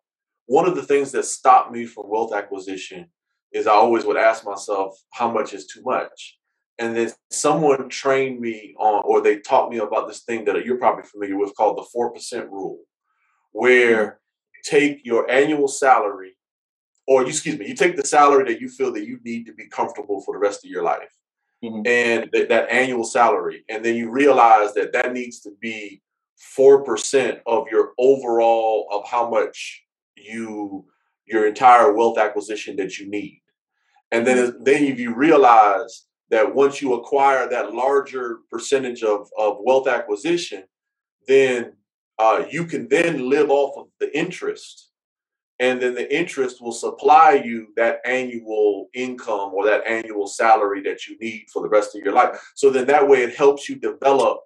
S1: one of the things that stopped me from wealth acquisition is I always would ask myself, how much is too much? And then someone trained me on, or they taught me about this thing that you're probably familiar with called the 4% rule, where you take your annual salary, or you, excuse me, you take the salary that you feel that you need to be comfortable for the rest of your life
S3: Mhm.
S1: and th- that annual salary, and then you realize that that needs to be four percent of your overall of how much you your entire wealth acquisition that you need, and then it- then if you realize that once you acquire that larger percentage of of wealth acquisition, then uh, you can then live off of the interest and then the interest will supply you that annual income or that annual salary that you need for the rest of your life. So then that way it helps you develop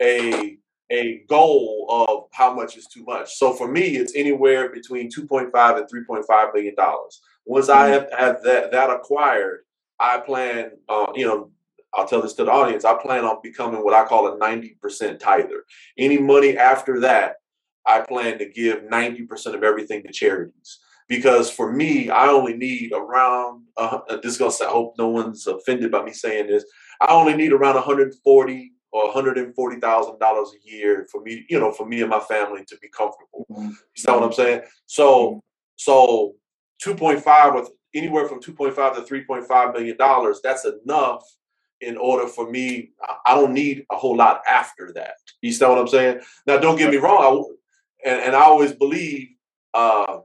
S1: a a goal of how much is too much. So for me it's anywhere between 2.5 and 3.5 million dollars. Once i have, have that that acquired i plan uh, you know i'll tell this to the audience i plan on becoming what i call a 90% tither. Any money after that I plan to give 90% of everything to charities. Because for me, I only need around, uh, this is gonna I hope no one's offended by me saying this. I only need around 140 or 140,000 dollars a year for me, you know, for me and my family to be comfortable. You know what I'm saying? So, so 2.5 with anywhere from 2.5 to 3.5 million dollars, that's enough in order for me. I- I don't need a whole lot after that. You know what I'm saying? Now, don't get me wrong. And, and I always believe uh,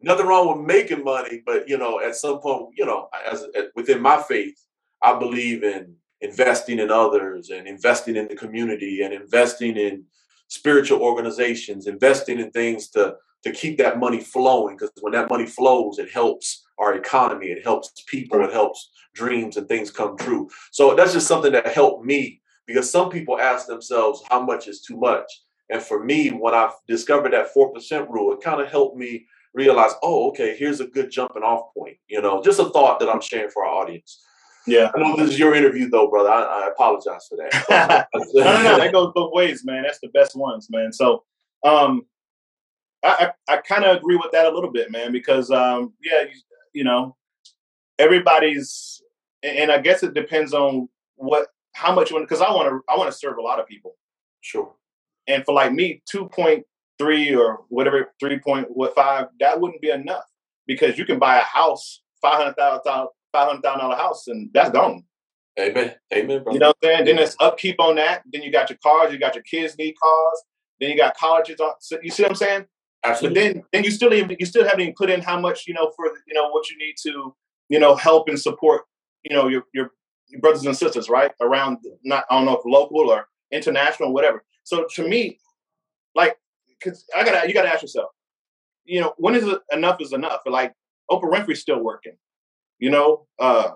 S1: nothing wrong with making money, but you know, at some point, you know, as, as within my faith, I believe in investing in others and investing in the community and investing in spiritual organizations, investing in things to to keep that money flowing. Because when that money flows, it helps our economy. It helps people. It helps dreams and things come true. So that's just something that helped me because some people ask themselves how much is too much. And for me, when I discovered that four percent rule, it kind of helped me realize, oh, okay, here's a good jumping off point. You know, just a thought that I'm sharing for our audience.
S3: Yeah.
S1: I know this is your interview, though, brother. I, I apologize for that.
S3: no, no, no. That goes both ways, man. That's the best ones, man. So, um, I I, I kind of agree with that a little bit, man, because um, yeah, you, you know, everybody's, and I guess it depends on what how much you want. Because I want to I want to serve a lot of people,
S1: Sure.
S3: And for like me, two point three or whatever, three point what five, that wouldn't be enough because you can buy a house, five hundred thousand five hundred thousand dollar house, and that's gone.
S1: Amen. Amen, brother.
S3: You know what I'm saying? Then there's upkeep on that. Then you got your cars. You got your kids need cars. Then you got colleges. On, so you see what I'm saying? But
S1: Absolutely.
S3: then, then you still even you still haven't even put in how much you know for you know what you need to you know help and support you know your your, your brothers and sisters right around not I don't know if local or international or whatever. So to me, like, cause I gotta you gotta ask yourself, you know, when is enough is enough? Like Oprah Winfrey's still working, you know. uh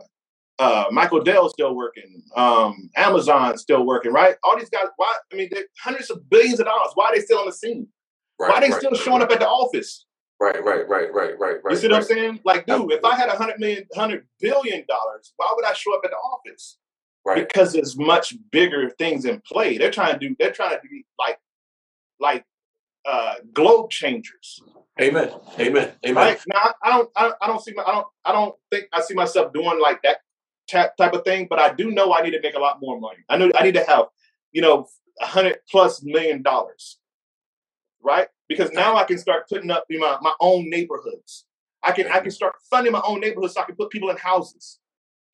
S3: uh, Michael Dell's still working. Um, Amazon's still working, right? All these guys, why? I mean, they're hundreds of billions of dollars. Why are they still on the scene?
S1: right,
S3: why are they
S1: right,
S3: still
S1: right,
S3: showing up at the office?
S1: Right, right, right, right, right, right.
S3: you see what I'm saying? Like, dude, if I had a hundred million, hundred billion dollars, why would I show up at the office?
S1: Right.
S3: Because there's much bigger things in play. They're trying to do. They're trying to be like, like, uh, globe changers.
S1: Amen. Amen. Amen.
S3: Right now, I don't, I, I don't see, my, I don't, I don't think I see myself doing like that type of thing. But I do know I need to make a lot more money. I know I need to have, you know, a hundred plus million dollars, right? Because now I can start putting up in my, my own neighborhoods. I can, I can start funding my own neighborhoods so I can put people in houses,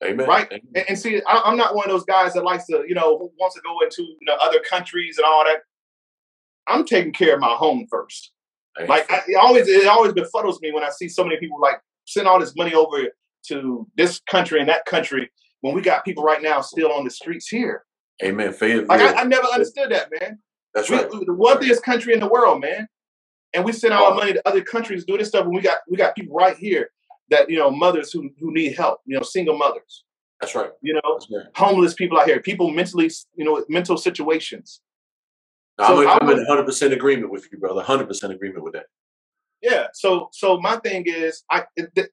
S1: Amen.
S3: right?
S1: Amen.
S3: And, and see, I, I'm not one of those guys that likes to, you know, wants to go into you know other countries and all that. I'm taking care of my home first. Like I, it always, it always befuddles me when I see so many people like send all this money over to this country and that country when we got people right now still on the streets here.
S1: Amen. Fayetteville.
S3: Like I, I never understood that, man.
S1: That's
S3: We,
S1: right.
S3: we- the wealthiest country in the world, man, and we send all our money to other countries doing this stuff. And we got we got people right here that you know mothers who who need help, you know, single mothers,
S1: That's right.
S3: you know,
S1: right.
S3: homeless people out here, people mentally, you know, with mental situations.
S1: No,
S3: So
S1: I'm, I'm
S3: would-
S1: in 100 percent agreement with you, brother. 100 percent agreement with that.
S3: Yeah. So so my thing is I the,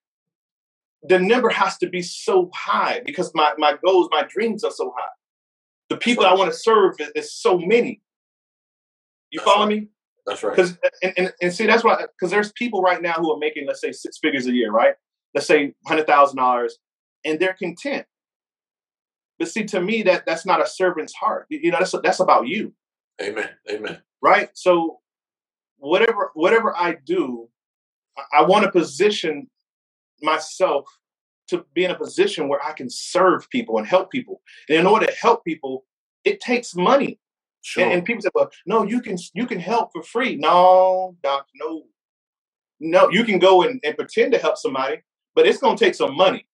S3: the number has to be so high because my my goals, my dreams are so high. The people I want to serve is, is so many. You
S1: That's
S3: follow
S1: right.
S3: me?
S1: That's right.
S3: Because and, and, and see that's why because there's people right now who are making let's say six figures a year, right? Let's say hundred thousand dollars, and they're content. But see, to me, that that's not a servant's heart. You you know, that's that's about you
S1: Amen. Amen.
S3: right? So whatever whatever I do, I, I want to position myself to be in a position where I can serve people and help people. And in order to help people, it takes money.
S1: Sure.
S3: And, and people say, "Well, no, you can you can help for free." No, doc, no, no. You can go and, and pretend to help somebody, but it's going to take some money,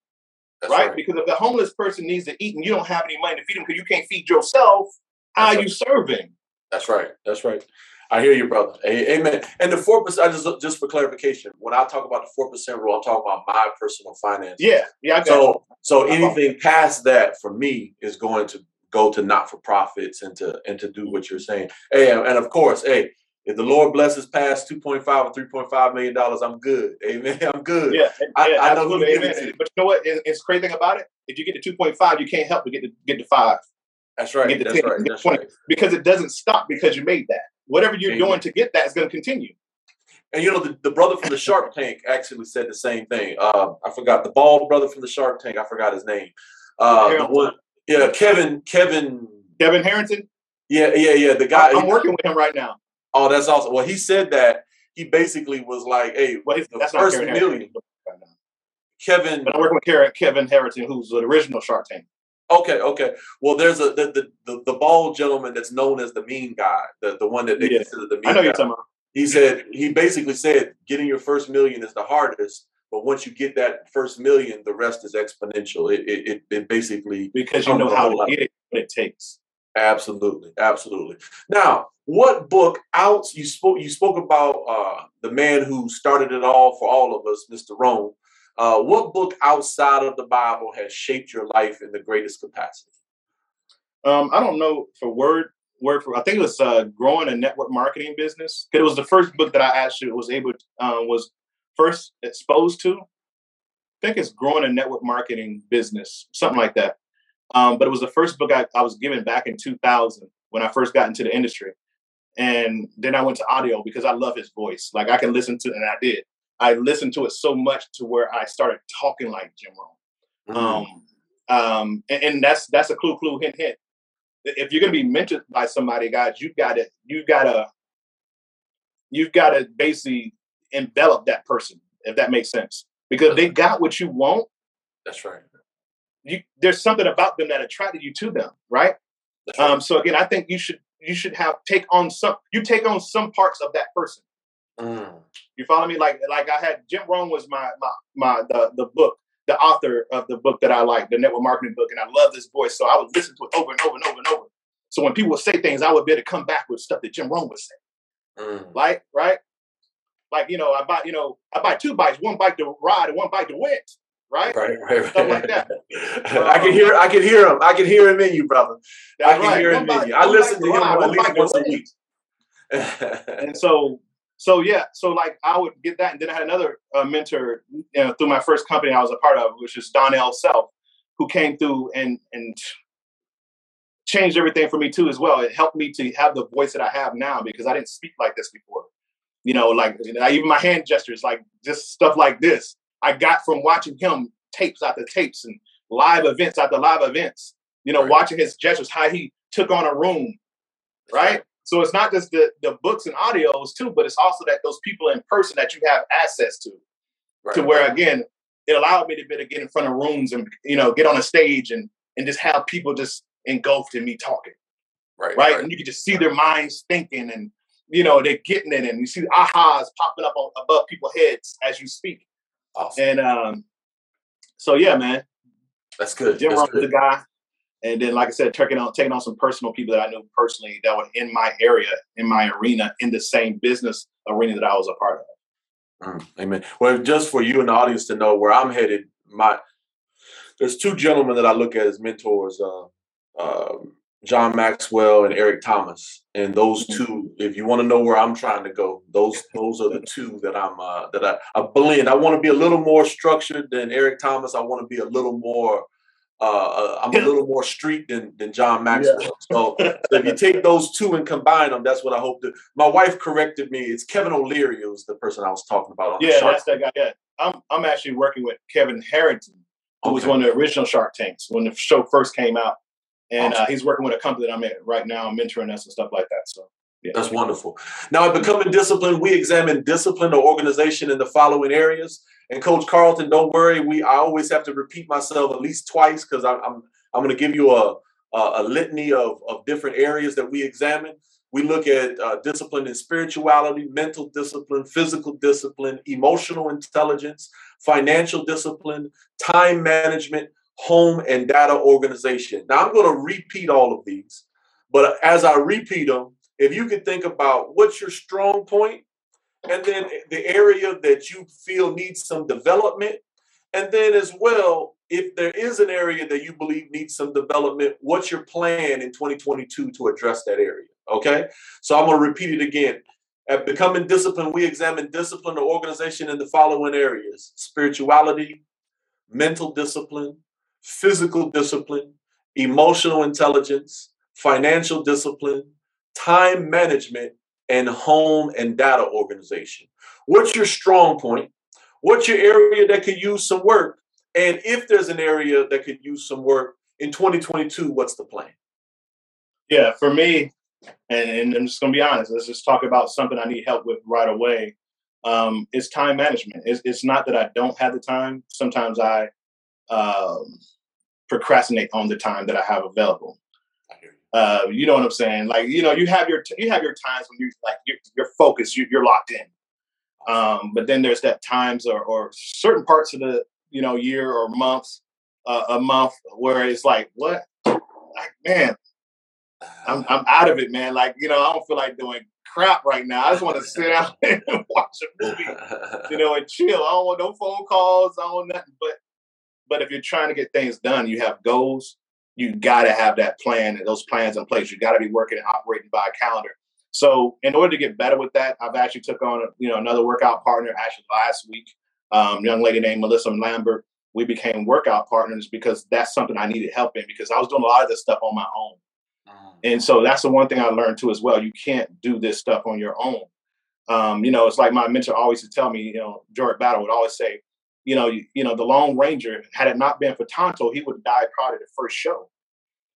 S3: right?
S1: right.
S3: Because if the homeless person needs to eat and you don't have any money to feed them because you can't feed yourself, how
S1: That's
S3: are you serving?
S1: That's right. That's right. I hear you, brother. Amen. And the four percent. I just just for clarification, when I talk about the four percent rule, I'm talking about my personal finance.
S3: Yeah, yeah, I got you.
S1: So so anything past that for me is going to go to not for profits and to and to do what you're saying. Hey, and of course, hey, if the Lord blesses past two point five or three point five million dollars, I'm good. Amen. I'm good.
S3: Yeah,
S1: I-
S3: yeah,
S1: I know
S3: absolutely.
S1: who to give
S3: Amen.
S1: it to.
S3: But you know what? It's crazy thing about it. If you get to two point five, you can't help but get to get to five
S1: That's right.
S3: Get the
S1: That's
S3: 10,
S1: right. That's
S3: 20.
S1: right.
S3: because it doesn't stop because you made that. Whatever you're
S1: Amen.
S3: doing to get that is going to continue.
S1: And you know, the, the brother from the Shark Tank actually said the same thing. Uh, I forgot the bald brother from the Shark Tank. I forgot his name. Uh, the one, yeah, Kevin. Kevin.
S3: Kevin Harrington,
S1: Yeah, yeah, yeah. The guy.
S3: I'm working with him right now.
S1: Oh, that's awesome. Well, he said that he basically was like, "Hey,
S3: Well,
S1: the
S3: that's
S1: first million,
S3: Harrington.
S1: Kevin."
S3: But I'm working with Kevin Harrington, who's the original Shark Tank.
S1: Okay, okay. Well, there's a the the, the, the bald gentleman that's known as the mean guy, the the one that they
S3: Yeah.
S1: consider the mean guy.
S3: I know
S1: guy.
S3: you're talking about.
S1: he said he basically said getting your first million is the hardest, but once you get that first million, the rest is exponential. It it it, basically
S3: Because you know how to get it, what it takes.
S1: Absolutely, absolutely. Now, what book out you spoke? You spoke about uh, the man who started it all for all of us, Mr. Rohn. Uh, what book outside of the Bible has shaped your life in the greatest capacity?
S3: Um, I don't know for word word for. I think it was uh, growing a network marketing business. 'Cause It was the first book that I actually was able to, um, was first exposed to. I think it's growing a network marketing business, something like that. Um, but it was the first book I, I was given back in 2000 when I first got into the industry. And then I went to audio because I love his voice. Like I can listen to, and I did. I listened to it so much to where I started talking like Jim Rohn. Um, um, and, and that's that's a clue, clue, hint, hint. If you're gonna be mentored by somebody, guys, you've gotta you've gotta you've gotta basically envelop that person, if that makes sense. Because they got what you want.
S1: That's right.
S3: You there's something about them that attracted you to them, right?
S1: Right.
S3: Um, so again, I think you should you should have take on some you take on some parts of that person.
S1: Mm.
S3: You follow me? Like like I had Jim Rohn was my my my the the book, the author of the book that I like, the network marketing book, and I love this voice. So I would listen to it over and over and over and over. So when people would say things, I would be able to come back with stuff that Jim Rohn would say.
S1: Mm.
S3: Like, right? Like, you know, I buy, you know, I buy two bikes, one bike to ride and one bike to win. Right?
S1: Right, right, right.
S3: Stuff like that.
S1: I can hear, I can hear him. I can hear him in you, brother. I can
S3: right.
S1: hear
S3: One
S1: him in you. I listen to him
S3: ride,
S1: at least once a week.
S3: and so so yeah so like i would get that and then i had another uh, mentor you know, through my first company i was a part of which is donnell self who came through and and changed everything for me too as well it helped me to have the voice that i have now because i didn't speak like this before you know like even my hand gestures like just stuff like this i got from watching him tapes after tapes and live events after live events you know
S1: Right.
S3: watching his gestures how he took on a room right? So it's not just the the books and audios too, but it's also that those people in person that you have access to,
S1: Right,
S3: to where again it allowed me to be to get in front of rooms and you know get on a stage and and just have people just engulfed in me talking,
S1: right,
S3: right? And you can just see their minds thinking and you know they're getting it, and you see ahas popping up on, above people's heads as you speak,
S1: Awesome.
S3: and um, so yeah, man,
S1: That's good.
S3: Jim Rohn was the guy. And then, like I said, taking on taking on some personal people that I knew personally that were in my area, in my arena, in the same business arena that I was a part of.
S1: Mm, amen. Well, just for you and the audience to know where I'm headed, my there's two gentlemen that I look at as mentors, uh, uh, John Maxwell and Eric Thomas, and those two. If you want to know where I'm trying to go, those those are the two that I'm uh, that I, I blend. I want to be a little more structured than Eric Thomas. I want to be a little more. Uh, uh, I'm a little more street than than John Maxwell. So, so if you take those two and combine them, that's what I hope to. My wife corrected me. It's Kevin O'Leary was the person I was talking about on
S3: Yeah, that's that guy. Yeah, I'm I'm actually working with Kevin Harrington, who was one of the original Shark Tanks when the show first came out, and uh, he's working with a company that I'm at right now, mentoring us and stuff like that. So yeah,
S1: That's wonderful. Now, at Becoming Disciplined, we examine discipline or organization in the following areas. And Coach Carlton, don't worry, we I always have to repeat myself at least twice because I'm I'm, I'm going to give you a, a a litany of of different areas that we examine. We look at uh, discipline and spirituality, mental discipline, physical discipline, emotional intelligence, financial discipline, time management, home and data organization. Now, I'm going to repeat all of these, but as I repeat them, if you could think about what's your strong point, and then the area that you feel needs some development, and then as well, if there is an area that you believe needs some development, what's your plan in 2022 to address that area? Okay, so I'm going to repeat it again. At Becoming Disciplined, we examine discipline or organization in the following areas spirituality, mental discipline, physical discipline, emotional intelligence, financial discipline, time management, and home and data organization. What's your strong point? What's your area that could use some work? And if there's an area that could use some work in 2022, what's the plan?
S3: yeah, for me, and, and I'm just gonna be honest. Let's just talk about something I need help with right away. Um, it's time management. It's, it's not that I don't have the time. Sometimes I um, procrastinate on the time that I have available.
S1: You.
S3: uh, you know what I'm saying? Like, you know, you have your you have your times when you like you're, you're focused, you, you're locked in. Um, but then there's that times or, or certain parts of the you know year or months, uh, a month where it's like, what? Like, man, I'm I'm out of it, man. Like, you know, I don't feel like doing crap right now. I just want to sit down and watch a movie, you know, and chill. I don't want no phone calls. I don't want nothing. But but if you're trying to get things done, you have goals. You got to have that plan and those plans in place. You got to be working and operating by a calendar. So in order to get better with that, I've actually took on you know another workout partner actually last week. Um, young lady named Melissa Lambert. We became workout partners because that's something I needed help in because I was doing a lot of this stuff on my own. And so that's the one thing I learned too as well. You can't do this stuff on your own. Um, you know, it's like my mentor always would tell me, you know, George Battle would always say, you know, you, you know, the Lone Ranger, had it not been for Tonto, he would have died probably the first show.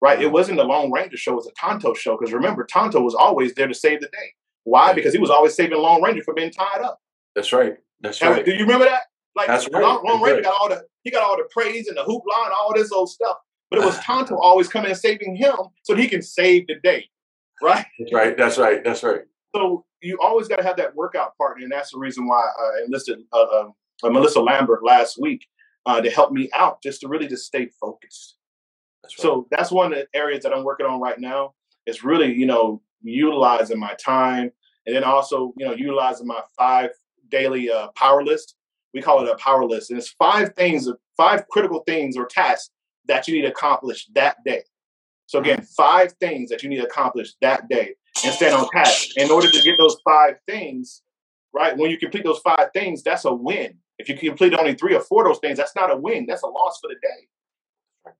S3: Right? It wasn't the Lone Ranger show, it was a Tonto show. Because remember, Tonto was always there to save the day. Why?
S1: Right.
S3: Because he was always saving Lone Ranger from being tied up.
S1: That's right. That's
S3: Now,
S1: right.
S3: Do you remember that? Like
S1: That's right.
S3: Lone, Lone Ranger
S1: right.
S3: got all the he got all the praise and the hoopla and all this old stuff. But it was Tonto always coming and saving him so he can save the day. Right?
S1: That's right. That's right. That's right.
S3: So you always got to have that workout partner, and that's the reason why I enlisted uh, uh, uh, Melissa Lambert last week uh, to help me out, just to really just stay focused.
S1: That's right.
S3: So that's one of the areas that I'm working on right now. Is really you know utilizing my time, and then also you know utilizing my five daily uh, power list. We call it a power list, and it's five things, five critical things or tasks that you need to accomplish that day. So again, five things that you need to accomplish that day and stand on task. In order to get those five things, right? When you complete those five things, that's a win. If you complete only three or four of those things, that's not a win. That's a loss for the day.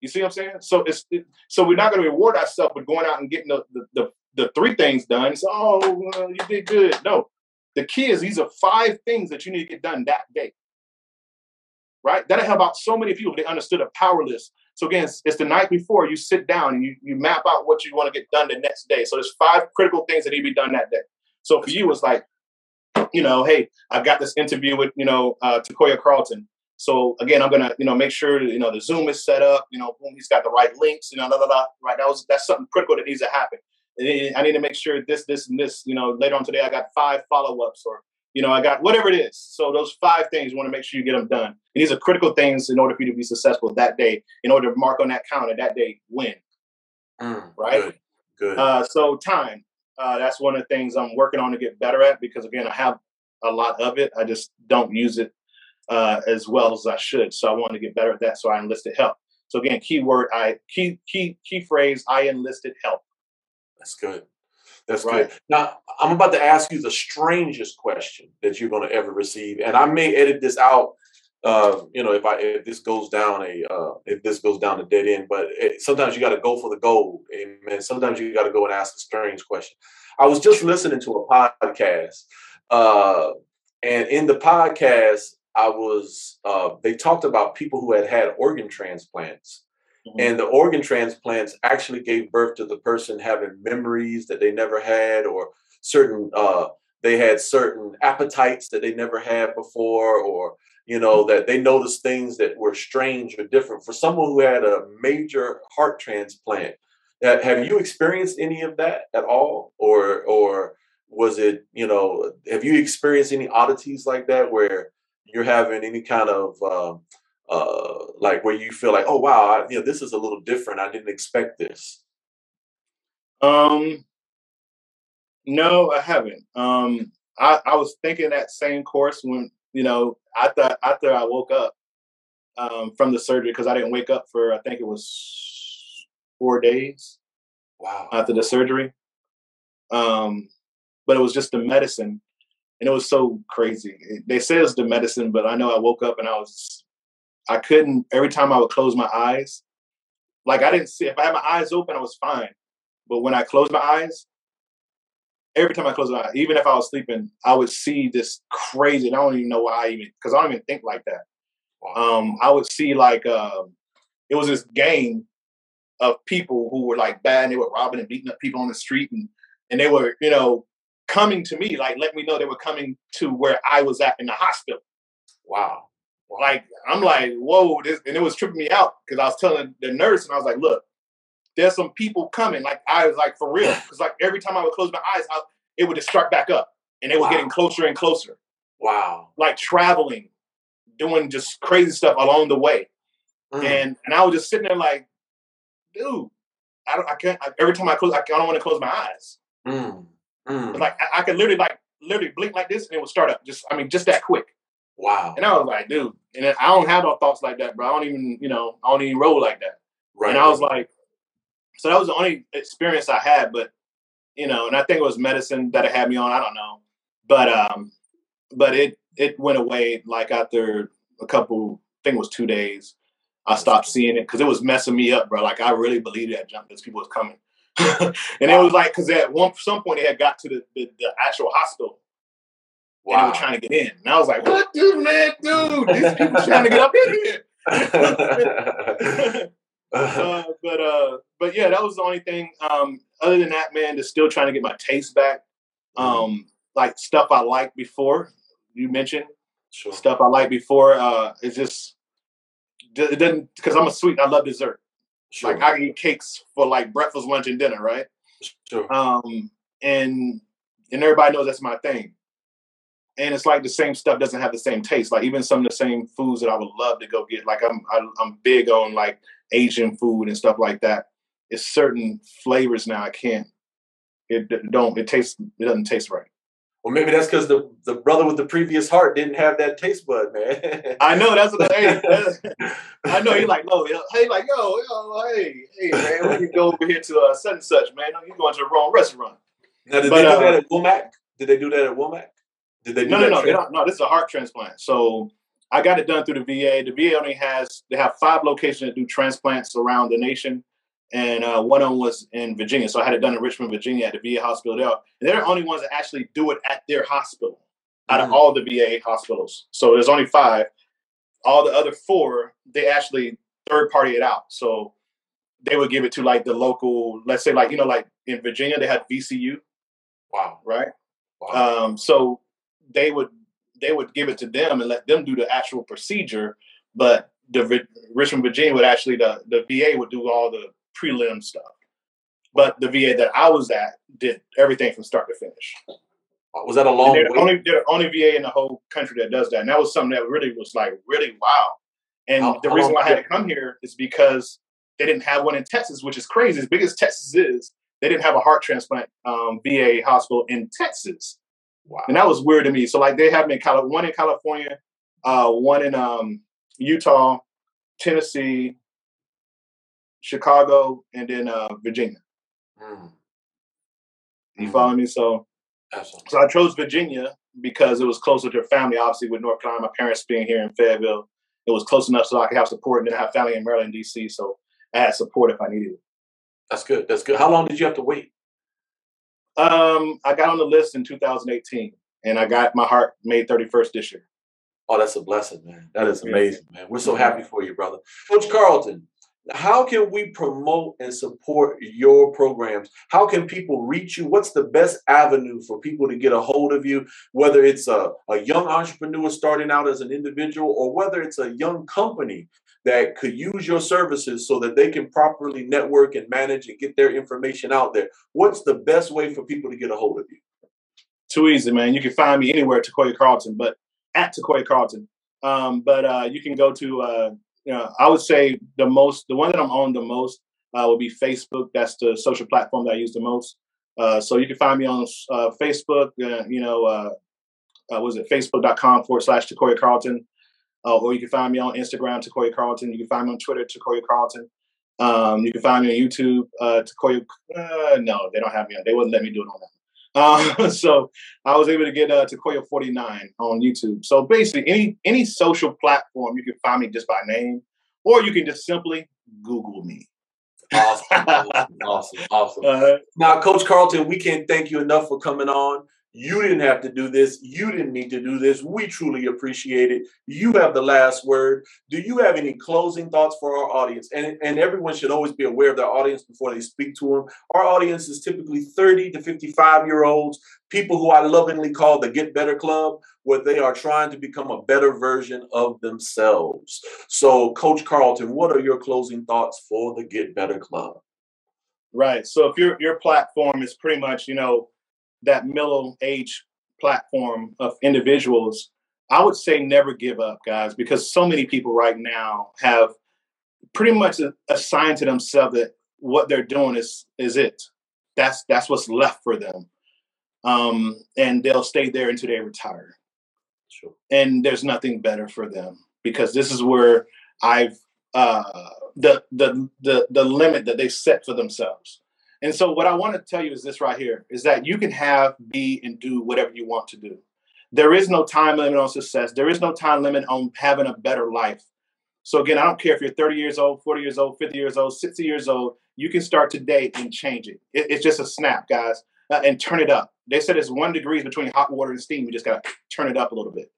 S3: You see what I'm saying? So it's it, so we're not going to reward ourselves with going out and getting the the, the, the three things done. So oh, well, you did good. No, the key is these are five things that you need to get done that day. Right? That'll help out so many people. They understood a power list. So again, it's, it's the night before you sit down and you, you map out what you want to get done the next day. So there's five critical things that need to be done that day. So for you, it's like, you know, hey, I've got this interview with, you know, uh, Takoya Carlton. So again, I'm gonna, you know, make sure that, you know the Zoom is set up. You know, boom, he's got the right links. You know, la la la. Right, that was that's something critical that needs to happen. I need to make sure this, this, and this. You know, later on today, I got five follow ups, or you know, I got whatever it is. So those five things, you want to make sure you get them done. And these are critical things in order for you to be successful that day. In order to mark on that counter that day, win.
S1: Mm,
S3: Right?
S1: Good. Good.
S3: Uh, so time, uh, that's one of the things I'm working on to get better at because again, I have a lot of it. I just don't use it uh, as well as I should. So I want to get better at that. So I enlisted help. So again, keyword, I key key key phrase, I enlisted help.
S1: That's good. That's
S3: Right.
S1: good. Now, I'm about to ask you the strangest question that you're going to ever receive, and I may edit this out. Uh, you know, if I if this goes down a uh, if this goes down a dead end, but it, sometimes you got to go for the gold, amen. Sometimes you got to go and ask a strange question. I was just listening to a podcast, uh, and in the podcast, I was uh, they talked about people who had had organ transplants,
S3: Mhm.
S1: and the organ transplants actually gave birth to the person having memories that they never had or certain uh they had certain appetites that they never had before or you know that they noticed things that were strange or different. For someone who had a major heart transplant have you experienced any of that at all? Or or was it you know have you experienced any oddities like that where you're having any kind of um uh like where you feel like oh wow I, you know this is a little different. I didn't expect this
S3: Um, no, I haven't. Um, I, I was thinking that same course when you know I thought after I woke up um, from the surgery because I didn't wake up for I think it was four days
S1: wow
S3: after the surgery. Um, but it was just the medicine, and it was so crazy. It- They said it's the medicine, but I know I woke up and I was I couldn't. Every time I would close my eyes, like I didn't see. If I had my eyes open, I was fine. But when I closed my eyes, every time I closed my eyes, even if I was sleeping, I would see this crazy. And I don't even know why I even because I don't even think like that.
S1: wow
S3: Um, I would see like um, it was this gang of people who were like bad. And they were robbing and beating up people on the street, and and they were you know coming to me like let me know they were coming to where I was at in the hospital.
S1: wow wow
S3: Like I'm like whoa, this, and it was tripping me out because I was telling the nurse and I was like, look, there's some people coming. Like I was like for real because like every time I would close my eyes, I, it would just start back up, and they were
S1: Wow.
S3: getting closer and closer
S1: wow
S3: like traveling, doing just crazy stuff along the way.
S1: Mm.
S3: And and I was just sitting there like, dude, I don't, I can't. I, every time I close, I, I don't want to close my eyes.
S1: Mm. Mm.
S3: Like I, I could literally like literally blink like this and it would start up. Just I mean, just that quick.
S1: Wow.
S3: And I was like, dude, and I don't have no thoughts like that, bro. I don't even, you know, I don't even roll like that.
S1: Right.
S3: And I was like, so that was the only experience I had, but you know, and I think it was medicine that it had me on. I don't know, but um, but it it went away like after a couple. I think it was two days. I stopped seeing it because it was messing me up, bro. Like I really believed that jump, those people was coming, and it was like because at one some point they had got to the, the, the actual hospital and they
S1: wow.
S3: were trying to get in, and I was like, "What, dude, man, dude? These people trying to get up in here." uh, but uh, but yeah, that was the only thing. Um, other than that, man, just still trying to get my taste back. Um, like stuff I liked before. You mentioned
S1: sure.
S3: stuff I liked before. Uh, it's just it doesn't because I'm a sweet. I love dessert.
S1: Sure.
S3: Like I eat cakes for like breakfast, lunch, and dinner, right?
S1: sure.
S3: Um, and and everybody knows that's my thing. And it's like the same stuff doesn't have the same taste. Like even some of the same foods that I would love to go get. Like I'm I, I'm big on like Asian food and stuff like that. It's certain flavors now I can't. It don't. It tastes. It doesn't taste right.
S1: Well, maybe that's because the, the brother with the previous heart didn't have that taste bud, man.
S3: I know that's what. Hey, that's- I know he like no. Hey, like yo, yo, hey, hey, man, we can go over here to uh, such and such, man. you're going to the wrong restaurant?
S1: now, did
S3: But,
S1: they do
S3: uh,
S1: that at Womack? Did they do that at Womack? Did they do
S3: No, no, no, they
S1: trans-
S3: don't, no. This is a heart transplant. So I got it done through the VA. The VA only has they have five locations that do transplants around the nation, and uh, one of them was in Virginia. So I had it done in Richmond, Virginia, at the VA hospital there. And they're the only ones that actually do it at their hospital out of
S1: Mhm.
S3: all the VA hospitals. So there's only five. All the other four, they actually third party it out. So they would give it to like the local, let's say like you know like in Virginia they had VCU,
S1: Wow.
S3: right?
S1: wow.
S3: Um, so they would they would give it to them and let them do the actual procedure, but the Richmond, Virginia would actually the the VA would do all the prelim stuff. But the VA that I was at did everything from start to finish.
S1: was that a long
S3: they're the only they're the only VA in the whole country that does that. And that was something that really was like really wow. And
S1: How-
S3: the
S1: how
S3: reason why I had to come here is because they didn't have one in Texas, which is crazy. As big as Texas is, they didn't have a heart transplant um, VA hospital in Texas.
S1: Wow.
S3: and that was weird to me. So like they have in Cali- one in California, uh, one in um, Utah, Tennessee, Chicago, and then uh, Virginia.
S1: Mm,
S3: You
S1: Mhm.
S3: follow me? So
S1: absolutely.
S3: so I chose Virginia because it was closer to family. Obviously, with North Carolina, my parents being here in Fayetteville, it was close enough so I could have support, and then I have family in Maryland, D.C. So I had support if I needed it.
S1: That's good. That's good. How long did you have to wait?
S3: Um, I got on the list in 2018, and I got my heart made 31st this year.
S1: Oh, that's a blessing, man. That is amazing, man. We're so happy for you, brother. Coach Carlton, how can we promote and support your programs? How can people reach you? What's the best avenue for people to get a hold of you, whether it's a, a young entrepreneur starting out as an individual or whether it's a young company that could use your services so that they can properly network and manage and get their information out there? What's the best way for people to get a hold of you?
S3: too easy, man. You can find me anywhere, at Takoya Carlton, but at Takoya Carlton. Um, but uh, you can go to, uh, you know, I would say the most, the one that I'm on the most uh, will be Facebook. That's the social platform that I use the most. Uh, so you can find me on uh, Facebook, uh, you know, was it facebook.com forward slash Takoya Carlton. Uh, or you can find me on Instagram, Takoya Carlton. You can find me on Twitter, Takoya Carlton. Um, you can find me on YouTube, uh, Takoya. Uh, no, they don't have me on. They wouldn't let me do it on that. Uh, so I was able to get uh, Takoya 49 on YouTube. So basically, any any social platform you can find me just by name, or you can just simply Google me.
S1: Awesome, awesome, awesome, awesome.
S3: Uh,
S1: Now, Coach Carlton, we can't thank you enough for coming on. You didn't have to do this. You didn't need to do this. We truly appreciate it. You have the last word. Do you have any closing thoughts for our audience? And, and everyone should always be aware of their audience before they speak to them. Our audience is typically 30 to 55 year olds, people who I lovingly call the Get Better Club, where they are trying to become a better version of themselves. So, Coach Carlton, what are your closing thoughts for the Get Better Club?
S3: right. So if your your platform is pretty much you know that middle age platform of individuals, I would say never give up, guys, because so many people right now have pretty much assigned to themselves that what they're doing is is it. That's that's what's left for them. um, and they'll stay there until they retire.
S1: Sure.
S3: And there's nothing better for them because this is where I've uh, the the the the limit that they set for themselves. And so, what I want to tell you is this right here: is that you can have, be, and do whatever you want to do. There is no time limit on success. There is no time limit on having a better life. So again, I don't care if you're 30 years old, 40 years old, 50 years old, 60 years old. You can start today and change it. it it's just a snap, guys, uh, and turn it up. They said it's one degrees between hot water and steam. You just gotta turn it up a little bit.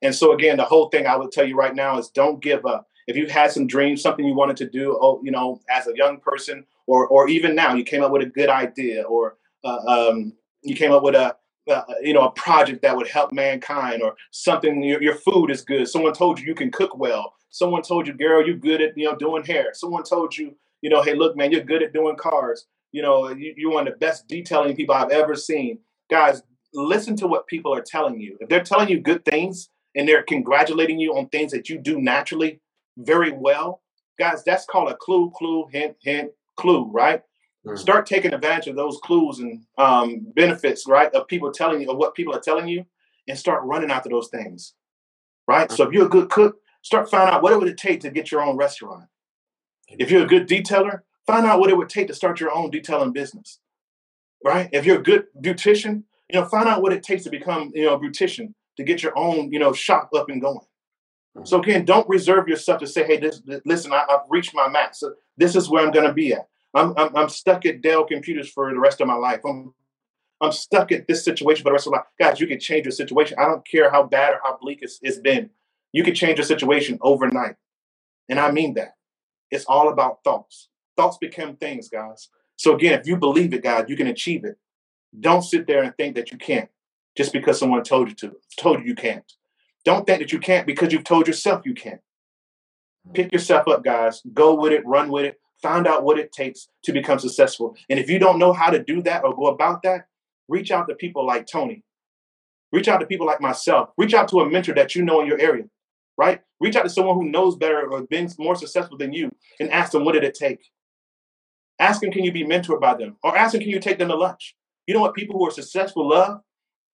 S3: And so again, the whole thing I would tell you right now is don't give up. If you've had some dreams, something you wanted to do, oh, you know, as a young person, or or even now, you came up with a good idea, or uh, um, you came up with a uh, you know a project that would help mankind, or something. Your, your food is good. Someone told you you can cook well. Someone told you, girl, you're good at you know doing hair. Someone told you, you know, hey, look, man, you're good at doing cars. You know, you, you're one of the best detailing people I've ever seen. Guys, listen to what people are telling you. If they're telling you good things and they're congratulating you on things that you do naturally very well, guys, that's called a clue, clue, hint, hint, clue, right?
S1: Mm.
S3: Start taking advantage of those clues and um, benefits, right, of people telling you, of what people are telling you, and start running after those things, right? So if you're a good cook, start finding out what it would take to get your own restaurant. If you're a good detailer, find out what it would take to start your own detailing business, right? If you're a good beautician, you know, find out what it takes to become, you know, a beautician to get your own, you know, shop up and going. So again, don't reserve yourself to say, "Hey, this, this- listen, I, I've reached my max. So this is where I'm going to be at. I'm, I'm I'm stuck at Dell Computers for the rest of my life. I'm I'm stuck at this situation for the rest of my life. Guys, you can change your situation. I don't care how bad or how bleak it's, it's been. You can change your situation overnight, and I mean that. It's all about thoughts. Thoughts become things, guys. So again, if you believe it, God, you can achieve it. Don't sit there and think that you can't just because someone told you to, told you you can't. Don't think that you can't because you've told yourself you can't. Pick yourself up, guys. Go with it, run with it, find out what it takes to become successful. And if you don't know how to do that or go about that, reach out to people like Tony. Reach out to people like myself. Reach out to a mentor that you know in your area, right? Reach out to someone who knows better or been more successful than you and ask them, what did it take? Ask them, can you be mentored by them? Or ask them, can you take them to lunch? You know what people who are successful love?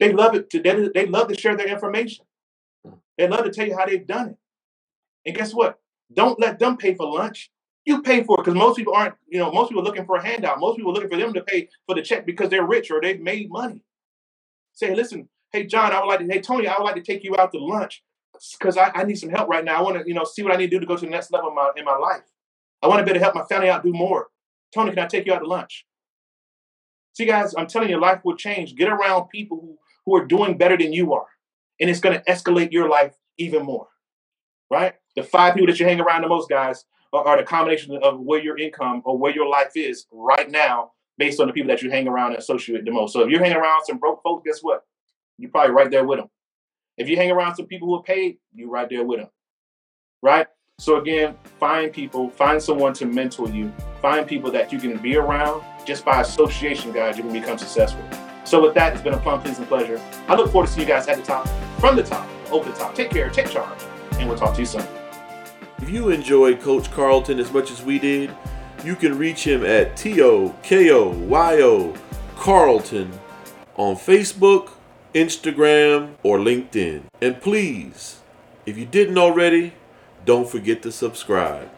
S3: They love it. To, they, they love to share their information. Hmm. They love to tell you how they've done it. And guess what? Don't let them pay for lunch. You pay for it because most people aren't, you know, most people are looking for a handout. Most people are looking for them to pay for the check because they're rich or they've made money. Say, listen, hey John, I would like to, hey Tony, I would like to take you out to lunch because I, I need some help right now. I want to, you know, see what I need to do to go to the next level in my, in my life. I want to be able to help my family out do more. Tony, can I take you out to lunch? See, guys, I'm telling you, life will change. Get around people who, who are doing better than you are, and it's going to escalate your life even more. Right? The five people that you hang around the most, guys, are, are the combination of where your income or where your life is right now, based on the people that you hang around and associate the most. So if you're hanging around some broke folks, guess what? You're probably right there with them. If you hang around some people who are paid, you're right there with them. Right? So again, find people, find someone to mentor you, find people that you can be around. Just by association, guys, you can become successful. So with that, it's been a fun, pleasant pleasure. I look forward to see you guys at the top, from the top, over the top. Take care, take charge, and we'll talk to you soon.
S1: If you enjoyed Coach Carlton as much as we did, you can reach him at T O K O Y O Carlton on Facebook, Instagram, or LinkedIn. And please, if you didn't already, don't forget to subscribe.